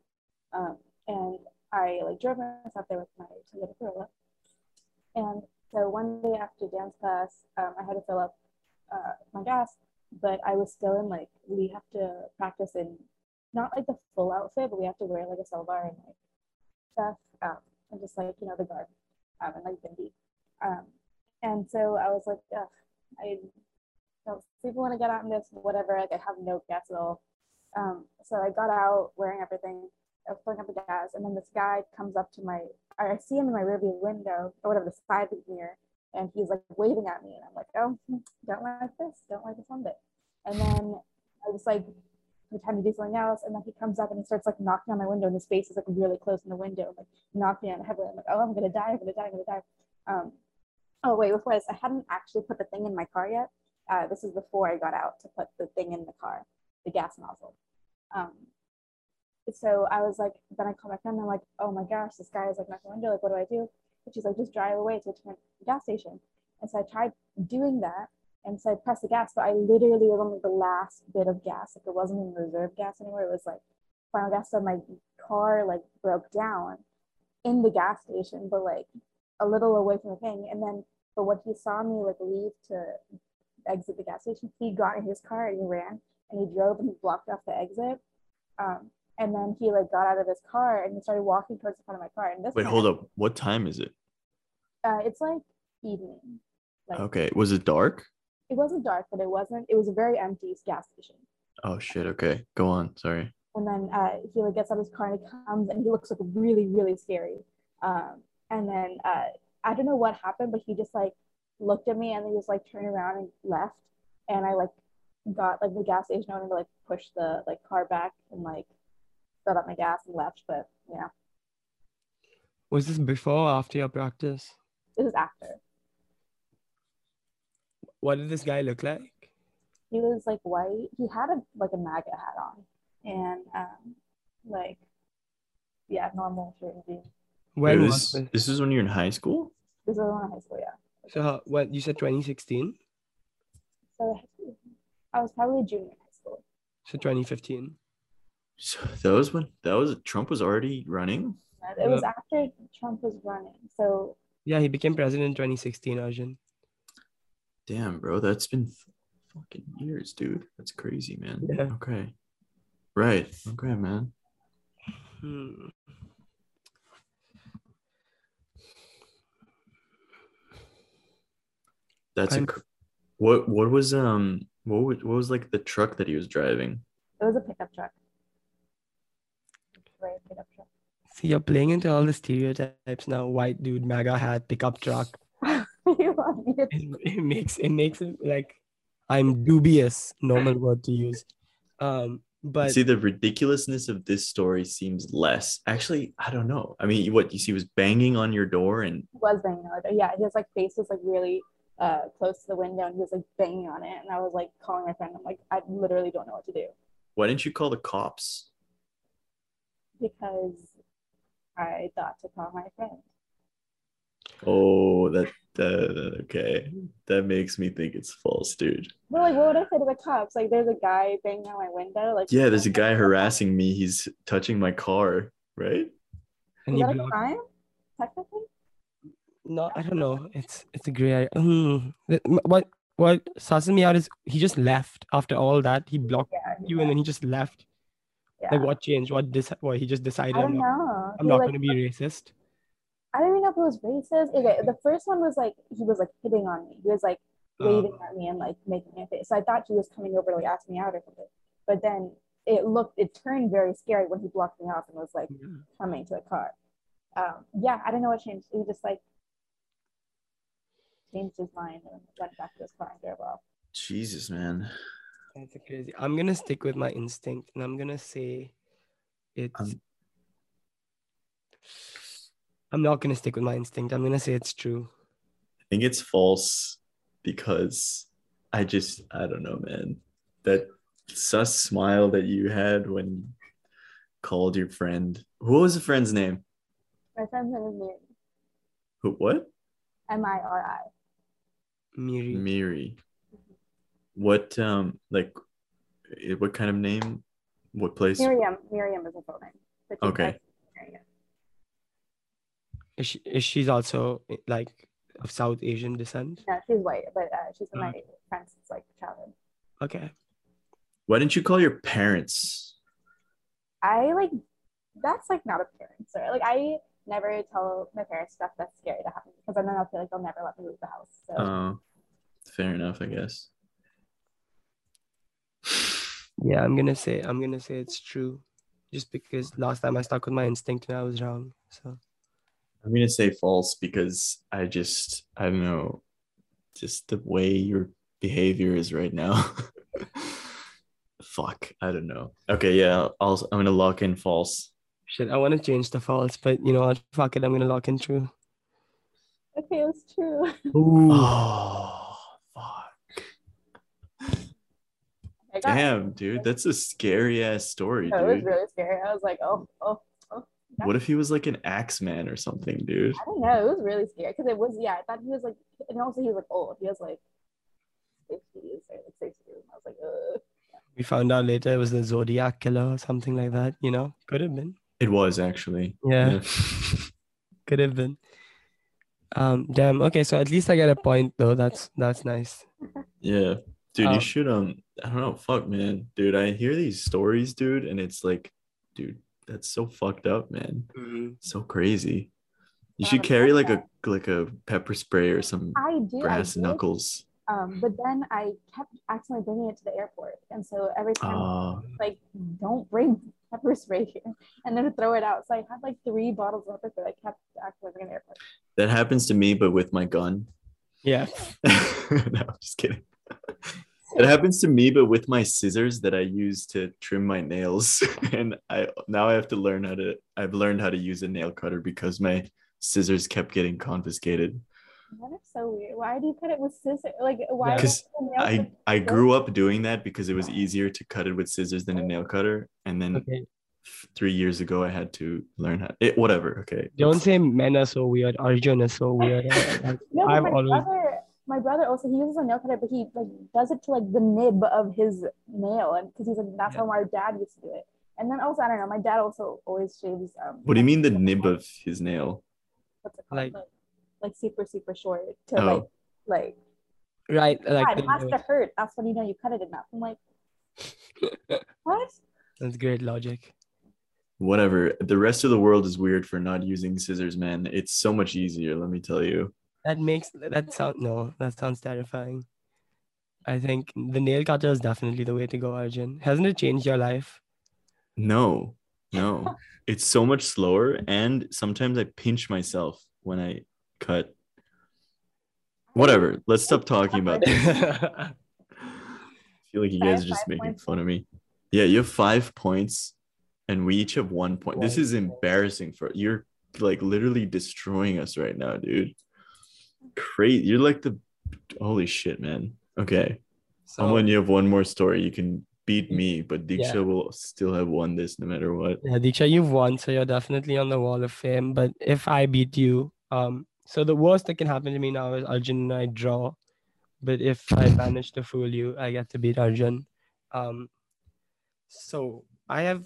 [SPEAKER 2] um, and I like drove myself there with my Toyota Corolla. And so one day after dance class, um, I had to fill up uh, my gas, but I was still in like we have to practice in not like the full outfit, but we have to wear like a salvar and like stuff, um, and just like you know the garb, um, and like bindi. Um, and so I was like, I don't people want to get out in this, whatever. Like I have no gas at all. Um, so I got out wearing everything. I was filling up the gas, and then this guy comes up to my. I see him in my rearview window or whatever the side mirror, and he's like waving at me, and I'm like, oh, don't like this, don't like this one bit. And then I was like pretend to do something else, and then he comes up and he starts like knocking on my window, and his face is like really close in the window, like knocking on heavily. I'm like, oh, I'm gonna die, I'm gonna die, I'm gonna die. Um, oh wait, before was I hadn't actually put the thing in my car yet. Uh, this is before I got out to put the thing in the car, the gas nozzle. Um, so I was like, then I called my friend. I'm like, oh my gosh, this guy is like knocking my window. Like, what do I do? And she's like, just drive away to a gas station. And so I tried doing that. And so I pressed the gas, but I literally was on like the last bit of gas. Like it wasn't even reserve gas anywhere. It was like final gas. So my car like broke down in the gas station, but like a little away from the thing. And then, but when he saw me like leave to exit the gas station, he got in his car and he ran and he drove and he blocked off the exit. Um, and then he like got out of his car and he started walking towards the front of my car. And this
[SPEAKER 1] Wait, hold up. What time is it?
[SPEAKER 2] Uh, it's like evening. Like,
[SPEAKER 1] Okay. Was it dark?
[SPEAKER 2] It wasn't dark, but it wasn't. It was a very empty gas station.
[SPEAKER 1] Oh shit. Okay. Go on. Sorry.
[SPEAKER 2] And then uh, he like gets out of his car and he comes and he looks like really really scary. Um, and then uh, I don't know what happened, but he just like looked at me and then just like turned around and left. And I like got like the gas station owner to like push the like car back and like filled up my gas and left. But yeah,
[SPEAKER 3] Was this before or after your practice?
[SPEAKER 2] this is after.
[SPEAKER 3] What did this guy look like?
[SPEAKER 2] He was like white. He had a like a MAGA hat on and um like yeah, normal shirt and jeans.
[SPEAKER 3] When
[SPEAKER 1] Wait,
[SPEAKER 3] was
[SPEAKER 1] this,
[SPEAKER 3] this?
[SPEAKER 1] this is when you're in high school?
[SPEAKER 2] This was in high school, yeah.
[SPEAKER 3] So how- what you said 2016?
[SPEAKER 2] So I was probably junior in high school.
[SPEAKER 3] So 2015.
[SPEAKER 1] So that was when that was Trump was already running.
[SPEAKER 2] It was after Trump was running. So
[SPEAKER 3] Yeah, he became president in 2016, Arjun.
[SPEAKER 1] Damn, bro, that's been f- fucking years, dude. That's crazy, man.
[SPEAKER 3] Yeah.
[SPEAKER 1] Okay. Right. Okay, man.
[SPEAKER 3] Hmm.
[SPEAKER 1] That's a
[SPEAKER 3] I'm-
[SPEAKER 1] cr- what what was um what was, what was like the truck that he was driving?
[SPEAKER 2] it was a pickup truck. Right, pickup truck.
[SPEAKER 3] See, you're playing into all the stereotypes now. White dude, MAGA hat, pickup truck.
[SPEAKER 2] you want
[SPEAKER 3] It, it makes it makes it like I'm dubious. Normal word to use. Um, but
[SPEAKER 1] See, the ridiculousness of this story seems less. Actually, I don't know. I mean, what you see was banging on your door and
[SPEAKER 2] was banging on it. Yeah, his like face was like really uh close to the window and he was like banging on it. And I was like calling my friend. I'm like, I literally don't know what to do
[SPEAKER 1] why didn't you call the cops?
[SPEAKER 2] because I thought to call my friend.
[SPEAKER 1] Oh, that that okay. That makes me think it's false, dude.
[SPEAKER 2] But like, what would I say to the cops? Like, there's a guy banging on my window. Like,
[SPEAKER 1] Yeah, there's a guy harassing me. He's touching my car, right?
[SPEAKER 3] and
[SPEAKER 2] Is
[SPEAKER 3] he
[SPEAKER 2] that a crime? Technically,
[SPEAKER 3] No, I don't know. It's it's a gray area. Hmm. What what susses me out is he just left after all that. He blocked
[SPEAKER 2] yeah.
[SPEAKER 3] you and then he just left.
[SPEAKER 2] yeah.
[SPEAKER 3] Like what changed? What this? What he just decided?
[SPEAKER 2] I
[SPEAKER 3] I'm
[SPEAKER 2] don't know.
[SPEAKER 3] I'm
[SPEAKER 2] He,
[SPEAKER 3] not
[SPEAKER 2] like,
[SPEAKER 3] going to be racist.
[SPEAKER 2] I don't even know if it was racist. Okay, the first one was like he was like hitting on me. He was like waving
[SPEAKER 3] Uh,
[SPEAKER 2] at me and like making me a face. So I thought he was coming over to like ask me out or something. But then it looked, it turned very scary when he blocked me off and was like
[SPEAKER 3] yeah.
[SPEAKER 2] coming to the car. Um, yeah, I don't know what changed. He just like changed his mind and went back to his car and drove off.
[SPEAKER 1] Jesus, man.
[SPEAKER 3] That's crazy. I'm gonna stick with my instinct, and I'm gonna say it's.
[SPEAKER 1] Um,
[SPEAKER 3] I'm not gonna stick with my instinct. I'm gonna say it's true.
[SPEAKER 1] I think it's false because I just I don't know, man. That sus smile that you had when you called your friend. What was the friend's name?
[SPEAKER 2] My friend's name is Miri.
[SPEAKER 1] Who? What?
[SPEAKER 2] M I R I.
[SPEAKER 3] Miri.
[SPEAKER 1] Miri. What um like eh, what kind of name? What place?
[SPEAKER 2] Miriam. Miriam is a full name. but
[SPEAKER 1] Okay.
[SPEAKER 2] goes Miriam.
[SPEAKER 3] Is she, is she's also eh, like of South Asian descent?
[SPEAKER 2] No, she's white, but uh, she's been
[SPEAKER 3] Oh.
[SPEAKER 2] my friend since like childhood.
[SPEAKER 3] Okay.
[SPEAKER 1] Why didn't you call your parents?
[SPEAKER 2] I like that's like not a parent story. Like I never tell my parents stuff that's scary to happen because then I'll feel like they'll never let me leave the house. So
[SPEAKER 1] Uh, fair enough, I guess.
[SPEAKER 3] Yeah, I'm gonna say I'm gonna say it's true, just because last time I stuck with my instinct and I was wrong. So
[SPEAKER 1] I'm gonna say false because I just I don't know, just the way your behavior is right now. Fuck, I don't know. Okay, yeah, I'll I'm gonna lock in false.
[SPEAKER 3] shit, I want to change the false, but you know what? Fuck it, I'm gonna lock in true.
[SPEAKER 2] okay, it's true.
[SPEAKER 3] Ooh.
[SPEAKER 1] Oh fuck.
[SPEAKER 2] I got-
[SPEAKER 1] Damn, dude, that's a scary ass story,
[SPEAKER 2] No, it was really scary. I was like, oh, oh.
[SPEAKER 1] What if he was like an axe man or something, dude?
[SPEAKER 2] I don't know. It was really scary because it was, yeah, I thought he was like, and also he was like old. He was like 50s or like 60s. And I was like, ugh.
[SPEAKER 3] We found out later it was the Zodiac killer or something like that. You know, could have been.
[SPEAKER 1] It was actually.
[SPEAKER 3] Yeah, could have been. Um, damn. Okay, so at least I get a point though. That's that's nice.
[SPEAKER 1] Yeah. Dude,
[SPEAKER 3] Um,
[SPEAKER 1] you should um I don't know, fuck man. Dude, I hear these stories, dude, and it's like, dude, that's so fucked up, man. So crazy. You should
[SPEAKER 2] Um,
[SPEAKER 1] carry like a like a pepper spray or some
[SPEAKER 2] I do.
[SPEAKER 1] Brass
[SPEAKER 2] did,
[SPEAKER 1] knuckles.
[SPEAKER 2] Um, but then I kept accidentally bringing it to the airport. And so every time,
[SPEAKER 1] Uh
[SPEAKER 2] like, don't bring pepper spray here and then throw it out. So I had like three bottles of pepper spray. I kept accidentally bringing to the airport.
[SPEAKER 1] that happens to me, but with my gun.
[SPEAKER 3] Yeah.
[SPEAKER 1] no, I'm just kidding. It happens to me, but with my scissors that I use to trim my nails. and I now I have to learn how to I've learned how to use a nail cutter because my scissors kept getting confiscated.
[SPEAKER 2] That is so weird. Why do you cut it with scissors? Like, why?
[SPEAKER 1] Because
[SPEAKER 2] don't the nail
[SPEAKER 1] I I grew up doing that because it was easier to cut it with scissors than a nail cutter. And then
[SPEAKER 3] Okay.
[SPEAKER 1] three years ago I had to learn how it whatever. Okay.
[SPEAKER 3] Don't say men are so weird. Arjun is so weird.
[SPEAKER 2] No,
[SPEAKER 3] I've
[SPEAKER 2] my
[SPEAKER 3] always-
[SPEAKER 2] brother, my brother also he uses a nail cutter, but he like does it to like the nib of his nail, and because he's like that's how my dad used to do it. And then also I don't know, my dad also always shaves. Um,
[SPEAKER 1] What do you mean the nib of his nail?
[SPEAKER 2] What's it called?
[SPEAKER 3] Like-
[SPEAKER 2] Like, like, super super short to
[SPEAKER 1] Oh.
[SPEAKER 2] like like.
[SPEAKER 3] right. Like
[SPEAKER 2] God, it has to hurt. That's when you know you cut it enough. I'm like, what?
[SPEAKER 3] that's great logic.
[SPEAKER 1] Whatever. The rest of the world is weird for not using scissors, man. It's so much easier, let me tell you.
[SPEAKER 3] That makes that sound no, that sounds terrifying. I think the nail cutter is definitely the way to go, Arjun. Hasn't it changed your life?
[SPEAKER 1] No, no. it's so much slower. And sometimes I pinch myself when I cut. Whatever. Let's stop talking about this. I feel like you guys are just making fun of me. Yeah, you have five points, and we each have one point. This is embarrassing for you're like literally destroying us right now, dude. Crazy. You're like the holy shit, man. Okay.
[SPEAKER 3] so,
[SPEAKER 1] Someone, you have one more story. You can beat me, but Deeksha
[SPEAKER 3] Yeah.
[SPEAKER 1] will still have won this no matter what.
[SPEAKER 3] yeah, Deeksha, you've won, so you're definitely on the wall of fame. But if I beat you, um, so the worst that can happen to me now is Arjun and I draw. But if I manage to fool you, I get to beat Arjun. Um, so I have.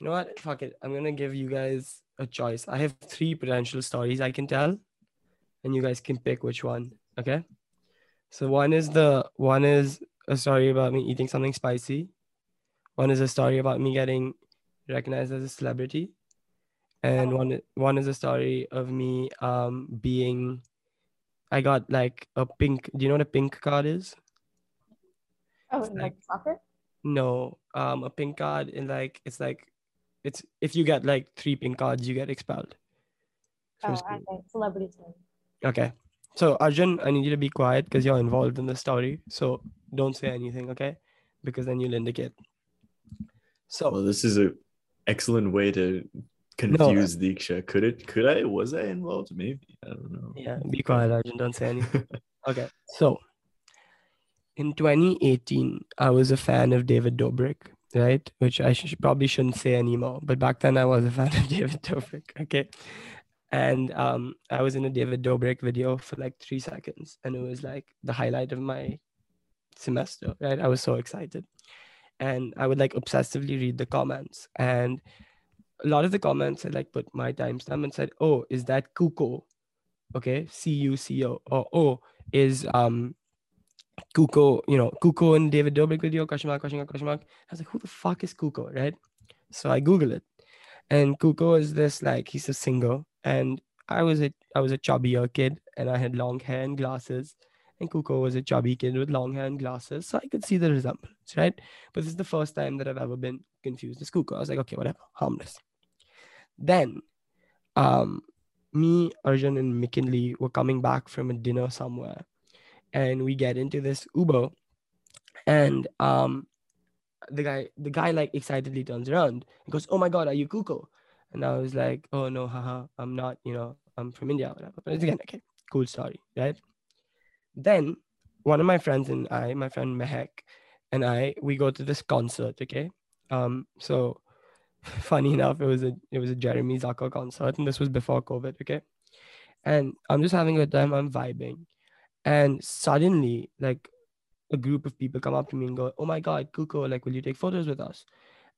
[SPEAKER 3] You know what? Fuck it. I'm gonna give you guys a choice. I have three potential stories I can tell, and you guys can pick which one. Okay. So one is the one is a story about me eating something spicy. One is a story about me getting recognized as a celebrity, and one one is a story of me um being. I got like a pink. Do you know what a pink card is?
[SPEAKER 2] Oh,
[SPEAKER 3] It's like-
[SPEAKER 2] like soccer?
[SPEAKER 3] No, um, a pink card in like it's like, it's if you get like three pink cards, you get expelled. from
[SPEAKER 2] Oh, okay. Celebrity team.
[SPEAKER 3] Okay. So Arjun, I need you to be quiet because you're involved in the story. So don't say anything, okay? Because then you'll indicate. So
[SPEAKER 1] Well, this is a excellent way to confuse Deeksha. Could it? Could I? Was I involved? Maybe. I don't know.
[SPEAKER 3] yeah, be quiet, Arjun. Don't say anything. Okay. So in 2018, I was a fan of David Dobrik, right? Which I probably shouldn't say anymore. But back then, I was a fan of David Dobrik. Okay. And um, I was in a David Dobrik video for like three seconds, and it was like the highlight of my semester, right? I was so excited. And I would like obsessively read the comments. And a lot of the comments had like put my timestamp and said, Oh, is that Cuco? Okay, C U C O. Or oh, is um Cuco, you know, Cuco and David Dobrik video, question mark, question mark, question mark. I was like, who the fuck is Cuco, right? So I Google it. And Cuco is this like he's a singer. And I was a I was a chubbier kid and I had long hair and glasses. And Cuco was a chubby kid with long hair and glasses. So I could see the resemblance, right? But this is the first time that I've ever been confused as Cuco. I was like, okay, whatever, harmless. Then um me, Arjun, and McKinley were coming back from a dinner somewhere and we get into this Uber, and um, the guy, the guy like excitedly turns around and goes, "Oh my God, are you Cuco?" And I was like, "Oh no, haha, I'm not. You know, I'm from India, whatever." But it's again, okay, cool story, right? Then one of my friends and I, my friend Mehek, and I, we go to this concert. Okay, um, so funny enough, it was a it was a Jeremy Zucker concert, and this was before COVID. Okay, and I'm just having a good time. I'm vibing, and suddenly, like, a group of people come up to me and go, "Oh my God, Cuco! Like, will you take photos with us?"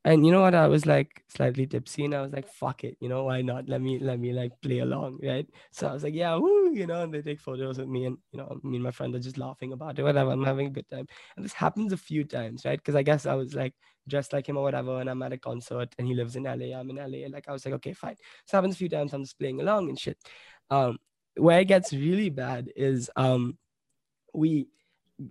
[SPEAKER 3] and you know what? I was like slightly tipsy and i was like fuck it you know why not? Let me let me like play along right? So i was like yeah woo, you know and they take photos with me and you know me and my friend are just laughing about it whatever i'm having a good time. And this happens a few times right? Because i guess i was like dressed like him or whatever and i'm at a concert and he lives in la i'm in la like i was like okay fine. This happens a few times i'm just playing along and shit. Um where it gets really bad is um we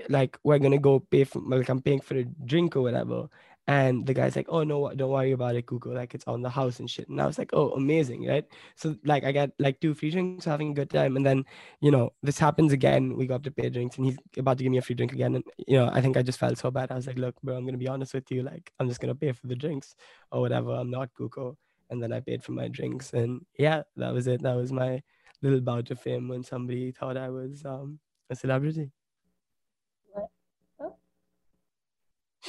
[SPEAKER 3] like we're gonna go pay for like i'm paying for a drink or whatever and the guy's like, oh, no, don't worry about it, Cuco. Like, it's on the house and shit. And I was like, oh, amazing, right? So, like, I got like two free drinks, having a good time. And then, you know, this happens again. We go up to pay drinks and he's about to give me a free drink again. And, you know, I think I just felt so bad. I was like, look, bro, I'm to be honest with you. Like, I'm just to pay for the drinks or whatever. I'm not Cuco. And then I paid for my drinks. And yeah, that was it. That was my little bout of fame when somebody thought I was um, a celebrity. What?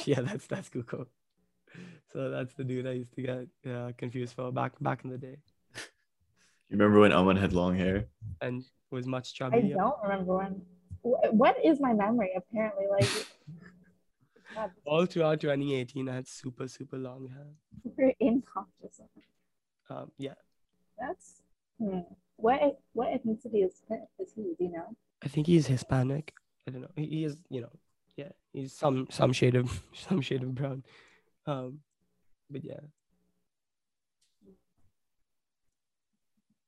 [SPEAKER 3] Yeah, that's that's Cuco. So that's the dude I used to get uh, confused for back back in the day.
[SPEAKER 1] You remember when Aman had long hair
[SPEAKER 3] and was much
[SPEAKER 2] I don't remember when. What is my memory? Apparently, like God,
[SPEAKER 3] All throughout 2018, I had super super long hair.
[SPEAKER 2] super inconscious.
[SPEAKER 3] Um, yeah,
[SPEAKER 2] That's hmm. What what ethnicity is is he? Do you know?
[SPEAKER 3] I think he's Hispanic. I don't know. He, he is, you know, yeah, he's some some shade of some shade of brown. Um, but yeah,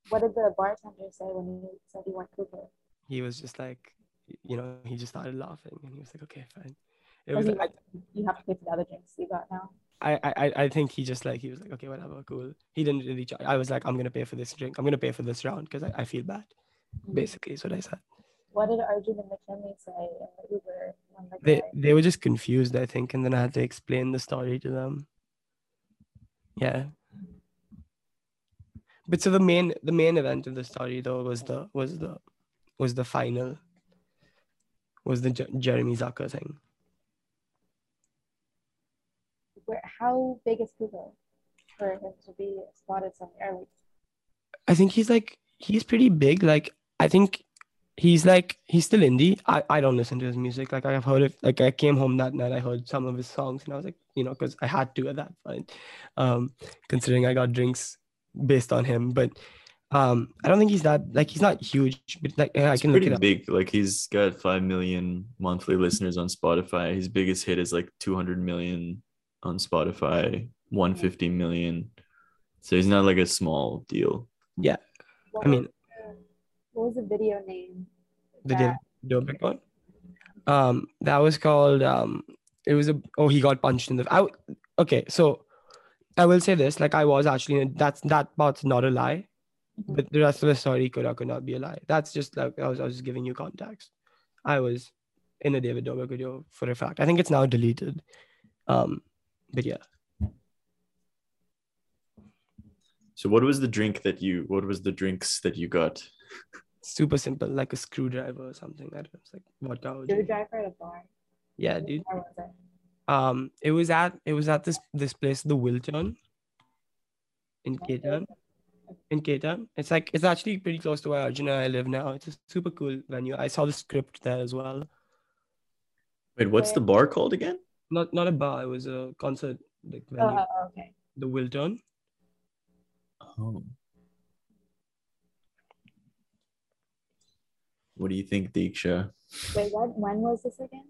[SPEAKER 2] What did the bartender say when he said you went Cooper?
[SPEAKER 3] he was just like, you know, he just started laughing and he was like, okay, fine. It
[SPEAKER 2] Was he like, you have to pay for the other drinks you got now.
[SPEAKER 3] I, I, I think he just like he was like, okay, whatever, cool. He didn't really. Ch- I was like, I'm gonna pay for this drink. I'm gonna pay for this round because I, I feel bad. Mm-hmm. Basically, is what I said.
[SPEAKER 2] What did Arjun and McKinley say in the Uber the
[SPEAKER 3] They
[SPEAKER 2] guy?
[SPEAKER 3] they were just confused, I think, and then I had to explain the story to them. Yeah. But so the main the main event of the story though was the was the was the final was the Jer- Jeremy Zucker thing.
[SPEAKER 2] Where, how big is Cuco for him to be spotted somewhere? Like,
[SPEAKER 3] I think he's like he's pretty big. Like I think he's like he's still indie. I, I don't listen to his music. Like I've heard it. Like I came home that night, I heard some of his songs, and I was like, you know, because I had to at that point, um, considering I got drinks based on him. But um, I don't think he's that like he's not huge, but like I
[SPEAKER 1] It's
[SPEAKER 3] can look
[SPEAKER 1] pretty
[SPEAKER 3] it up.
[SPEAKER 1] big. Like he's got five million monthly listeners on Spotify. His biggest hit is like 200 million on Spotify, 150 million. So he's not like a small deal.
[SPEAKER 2] what
[SPEAKER 3] I mean,
[SPEAKER 2] the, what was the video name?
[SPEAKER 3] the
[SPEAKER 2] that-
[SPEAKER 3] David Dobrik one. Um, that was called um, it was a oh he got punched in the. I w- okay, so I will say this: like I was actually that's that part's not a lie,
[SPEAKER 2] Mhm.
[SPEAKER 3] but the rest of the story could or could not be a lie. That's just like I was, I was just giving you context. I was in a David Dobrik video for a fact. I think it's now deleted. Um, but yeah,
[SPEAKER 1] So what was the drink that you? What was the drinks that you got?
[SPEAKER 3] super simple, like a screwdriver or something. I don't know. It's like vodka. or
[SPEAKER 2] Drew
[SPEAKER 3] gin.
[SPEAKER 2] Driver at a bar.
[SPEAKER 3] Yeah, dude.
[SPEAKER 2] Where was it?
[SPEAKER 3] Um, it was at it was at this this place, the Wiltern, in K-Town. In K-Town. It's like it's actually pretty close to where Arjun and I live now. It's a super cool venue. I saw the script there as well.
[SPEAKER 1] Wait, what's the bar called again?
[SPEAKER 3] Not not a bar. It was a concert like
[SPEAKER 2] Oh,
[SPEAKER 3] venue.
[SPEAKER 2] oh, oh, okay.
[SPEAKER 3] The Wiltern.
[SPEAKER 1] Oh. What do you think, Deeksha?
[SPEAKER 2] Wait, what? When was this again?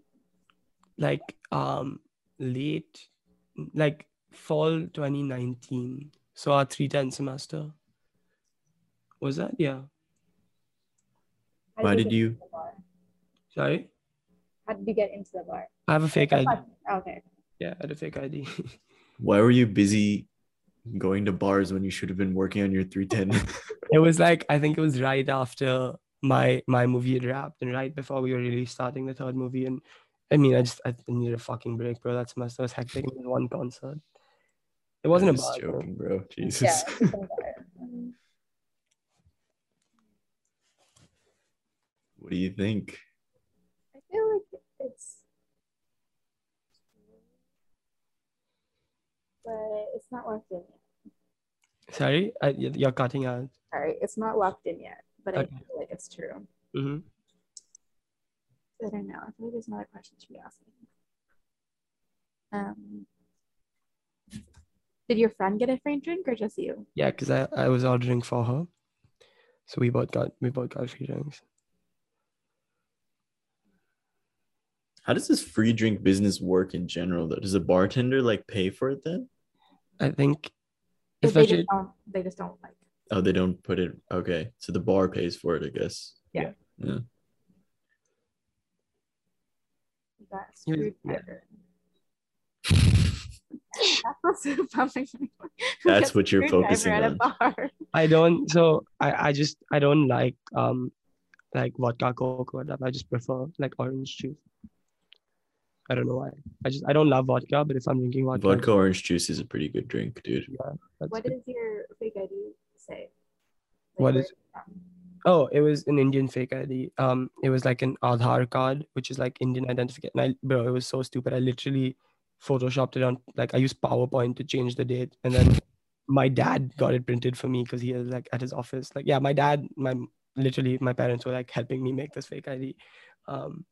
[SPEAKER 3] Like um late, like fall 2019. So our 310 semester. Was that? Yeah.
[SPEAKER 2] How
[SPEAKER 1] Why did you-
[SPEAKER 2] into the bar?
[SPEAKER 3] Sorry.
[SPEAKER 2] How did you get into the bar?
[SPEAKER 3] I have a fake ID.
[SPEAKER 2] Oh, okay.
[SPEAKER 3] Yeah, I had a fake ID.
[SPEAKER 1] Why were you busy going to bars when you should have been working on your 310?
[SPEAKER 3] it was like I think it was right after my my movie had wrapped and right before we were really starting the third movie and I mean I just I needed a fucking break, bro. That semester was hectic. It was one concert. It wasn't
[SPEAKER 1] I'm
[SPEAKER 3] a
[SPEAKER 1] just
[SPEAKER 3] bar. bro.
[SPEAKER 1] joking, bro. Jesus.
[SPEAKER 2] Yeah. it's just a bar.
[SPEAKER 1] What do you think?
[SPEAKER 2] I feel like locked in yet.
[SPEAKER 3] Sorry, I, y- you're cutting out.
[SPEAKER 2] Sorry, it's not locked in yet, but
[SPEAKER 3] Okay.
[SPEAKER 2] I feel like it's true.
[SPEAKER 3] hmm
[SPEAKER 2] I don't know. I feel like there's another question to be asking. Um, did your friend get a free drink or just you?
[SPEAKER 3] Yeah, because I, I was ordering for her, so we both got we both got free drinks.
[SPEAKER 1] How does this free drink business work in general though? Does a bartender like pay for it then?
[SPEAKER 3] I think,
[SPEAKER 2] If they
[SPEAKER 3] especially
[SPEAKER 2] just don't. They just don't like.
[SPEAKER 1] Oh, they don't put it. Okay, so the bar pays for it, I guess.
[SPEAKER 2] Yeah.
[SPEAKER 1] Yeah.
[SPEAKER 2] That screwdriver. That's also.
[SPEAKER 1] That's what you're focusing
[SPEAKER 2] on. bar.
[SPEAKER 3] I don't. So I I just I don't like um like vodka coke or whatever. I just prefer like orange juice. I don't know why. I just I don't love vodka, but if I'm drinking vodka,
[SPEAKER 1] Vodka orange juice is a pretty good drink, dude.
[SPEAKER 3] that's
[SPEAKER 2] What
[SPEAKER 3] good.
[SPEAKER 2] does your fake ID say?
[SPEAKER 3] What
[SPEAKER 2] where
[SPEAKER 3] is-
[SPEAKER 2] it's?
[SPEAKER 3] Oh, it was an Indian fake ID. Um, it was like an Aadhaar card, which is like Indian identification. And I, bro, it was so stupid. I literally photoshopped it on like I used PowerPoint to change the date, and then my dad got it printed for me because he was like at his office. Like, yeah, my dad, my literally my parents were like helping me make this fake ID. Um,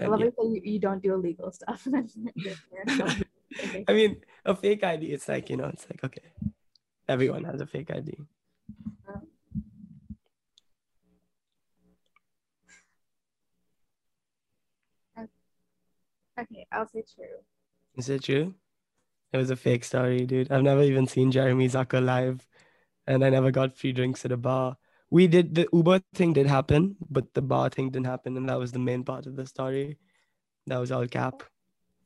[SPEAKER 2] I love
[SPEAKER 3] yeah.
[SPEAKER 2] it that you, you don't do illegal stuff.
[SPEAKER 3] I mean, a fake ID. It's like you know, it's like okay, everyone has a fake ID.
[SPEAKER 2] Uh, okay, I'll say true.
[SPEAKER 3] Is it true? It was a fake story, dude. I've never even seen Jeremy Zucker live, and I never got free drinks at a bar. We did the Uber thing did happen, but the bar thing didn't happen, and that was the main part of the story. That was all cap.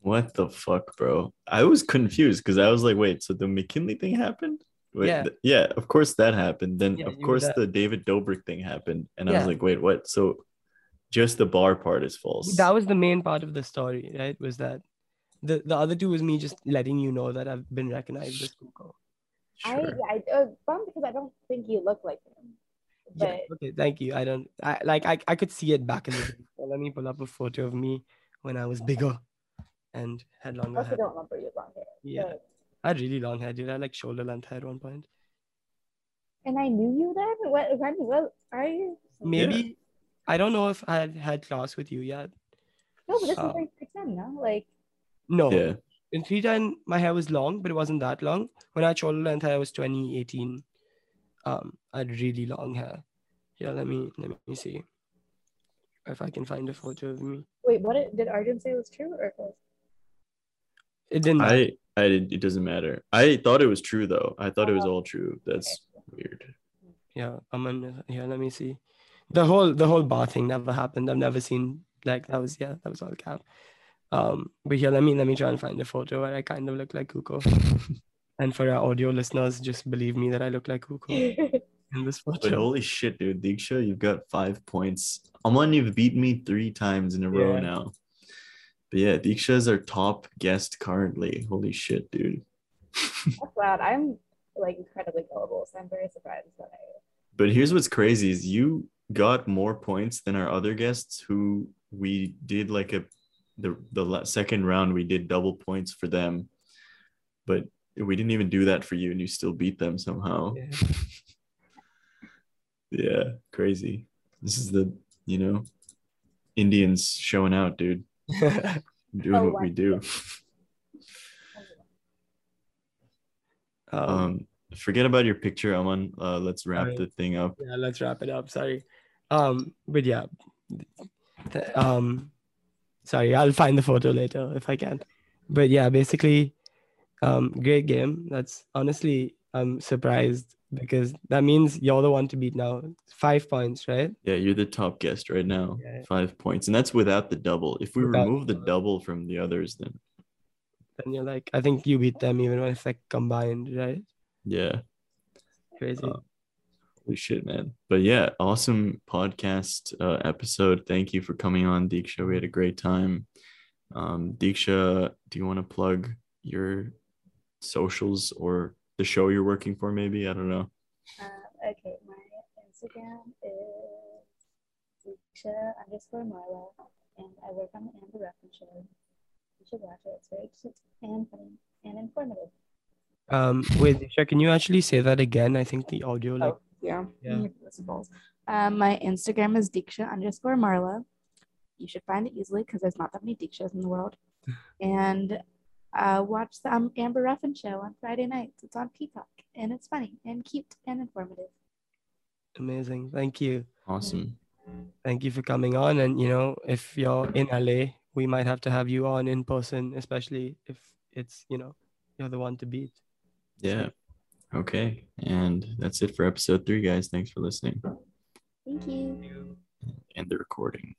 [SPEAKER 1] What the fuck, bro? I was confused because I was like, wait, so the McKinley thing happened? Wait,
[SPEAKER 3] Yeah.
[SPEAKER 1] th- yeah, of course that happened. Then
[SPEAKER 3] Yeah,
[SPEAKER 1] of course
[SPEAKER 3] there.
[SPEAKER 1] the David Dobrik thing happened. And I was like, wait, what? So just the bar part is false.
[SPEAKER 3] That was the main part of the story, right? Was that the the other two was me just letting you know that I've been recognized as Cuco.
[SPEAKER 2] I,
[SPEAKER 1] Sure.
[SPEAKER 2] I uh, bummed because I don't think you look like him. But
[SPEAKER 3] Yeah. Okay. Thank you. I don't. I like. I, I could see it back in the day. So let me pull up a photo of me when I was bigger and had
[SPEAKER 2] I
[SPEAKER 3] longer
[SPEAKER 2] also
[SPEAKER 3] hair.
[SPEAKER 2] don't remember your long hair.
[SPEAKER 3] Yeah.
[SPEAKER 2] but-
[SPEAKER 3] I had really long hair, dude. I had like shoulder length hair at one point.
[SPEAKER 2] and I knew you then. What? When? What are you?
[SPEAKER 3] Maybe I don't know if I had had class with you yet.
[SPEAKER 2] No, but this
[SPEAKER 3] uh,
[SPEAKER 2] is like pretend, no? Like
[SPEAKER 3] No.
[SPEAKER 1] Yeah.
[SPEAKER 3] In 310, my hair was long, but it wasn't that long. When I had shoulder length hair, it was 2018. Um, I had really long hair. Yeah, let me let me see if I can find a photo of me.
[SPEAKER 2] wait, what did, did Arjun say was true or false?
[SPEAKER 3] It didn't. matter.
[SPEAKER 1] I I it doesn't matter. I thought it was true though. I thought it was
[SPEAKER 2] Oh.
[SPEAKER 1] all true. That's weird.
[SPEAKER 3] yeah i'm on here let me see the whole the whole bar thing never happened i've never seen like that was yeah that was all cap um but here let me let me try and find a photo where i kind of look like cuco and for our audio listeners just believe me that i look like cuco in this photo.
[SPEAKER 1] But holy shit, dude, Deeksha, you've got five points. Aman, you've beat me three times in a row
[SPEAKER 3] Yeah.
[SPEAKER 1] now. But yeah, Deeksha is our top guest currently. Holy shit, dude.
[SPEAKER 2] That's loud. I'm like incredibly gullible, so I'm very surprised that I.
[SPEAKER 1] But here's what's crazy is you got more points than our other guests who we did like a the the second round we did double points for them. But we didn't even do that for you and you still beat them somehow.
[SPEAKER 3] Yeah.
[SPEAKER 1] Yeah, crazy. This is the, you know, Indians showing out, dude. Doing
[SPEAKER 2] Oh,
[SPEAKER 1] what we do.
[SPEAKER 3] um,
[SPEAKER 1] Um forget about your picture, Aman. Uh let's wrap
[SPEAKER 3] Alright.
[SPEAKER 1] the thing up.
[SPEAKER 3] yeah let's wrap it up sorry um but yeah Th- um sorry i'll find the photo later if i can but yeah basically um great game that's honestly i'm surprised because that means you're the one to beat now five points right
[SPEAKER 1] Yeah, you're the top guest right now.
[SPEAKER 3] Yeah.
[SPEAKER 1] Five points. And that's without the double. If we
[SPEAKER 3] Without-
[SPEAKER 1] remove the double from the others, then
[SPEAKER 3] then you're like i think you beat them even when it's like combined right
[SPEAKER 1] yeah.
[SPEAKER 3] crazy
[SPEAKER 1] Uh, Holy shit, man. But yeah, awesome podcast uh, episode. Thank you for coming on, Deeksha. We had a great time. Um, Deeksha, do you want to plug your socials or the show you're working for? Maybe I don't know.
[SPEAKER 2] Uh, okay, my Instagram is Deeksha underscore Marla, and I work on the Amber Ruffin show.
[SPEAKER 4] You should watch it. It's very cute and funny and informative.
[SPEAKER 3] Um, wait, Disha, can you actually say that again? I think the audio, like,
[SPEAKER 2] Oh, yeah.
[SPEAKER 3] Yeah.
[SPEAKER 2] Mm, Um, my Instagram is Deeksha underscore Marla. You should find it easily because there's not that many Deekshas in the world. And uh, watch the um, Amber Ruffin show on Friday nights. It's on Peacock and it's funny and cute and informative.
[SPEAKER 3] amazing. Thank you.
[SPEAKER 1] Awesome.
[SPEAKER 3] Thank you for coming on. And, you know, if you're in LA, we might have to have you on in person, especially if it's, you know, you're the one to beat.
[SPEAKER 1] Yeah. Okay. And that's it for episode three, guys. Thanks for listening.
[SPEAKER 2] Thank you.
[SPEAKER 1] And the recording.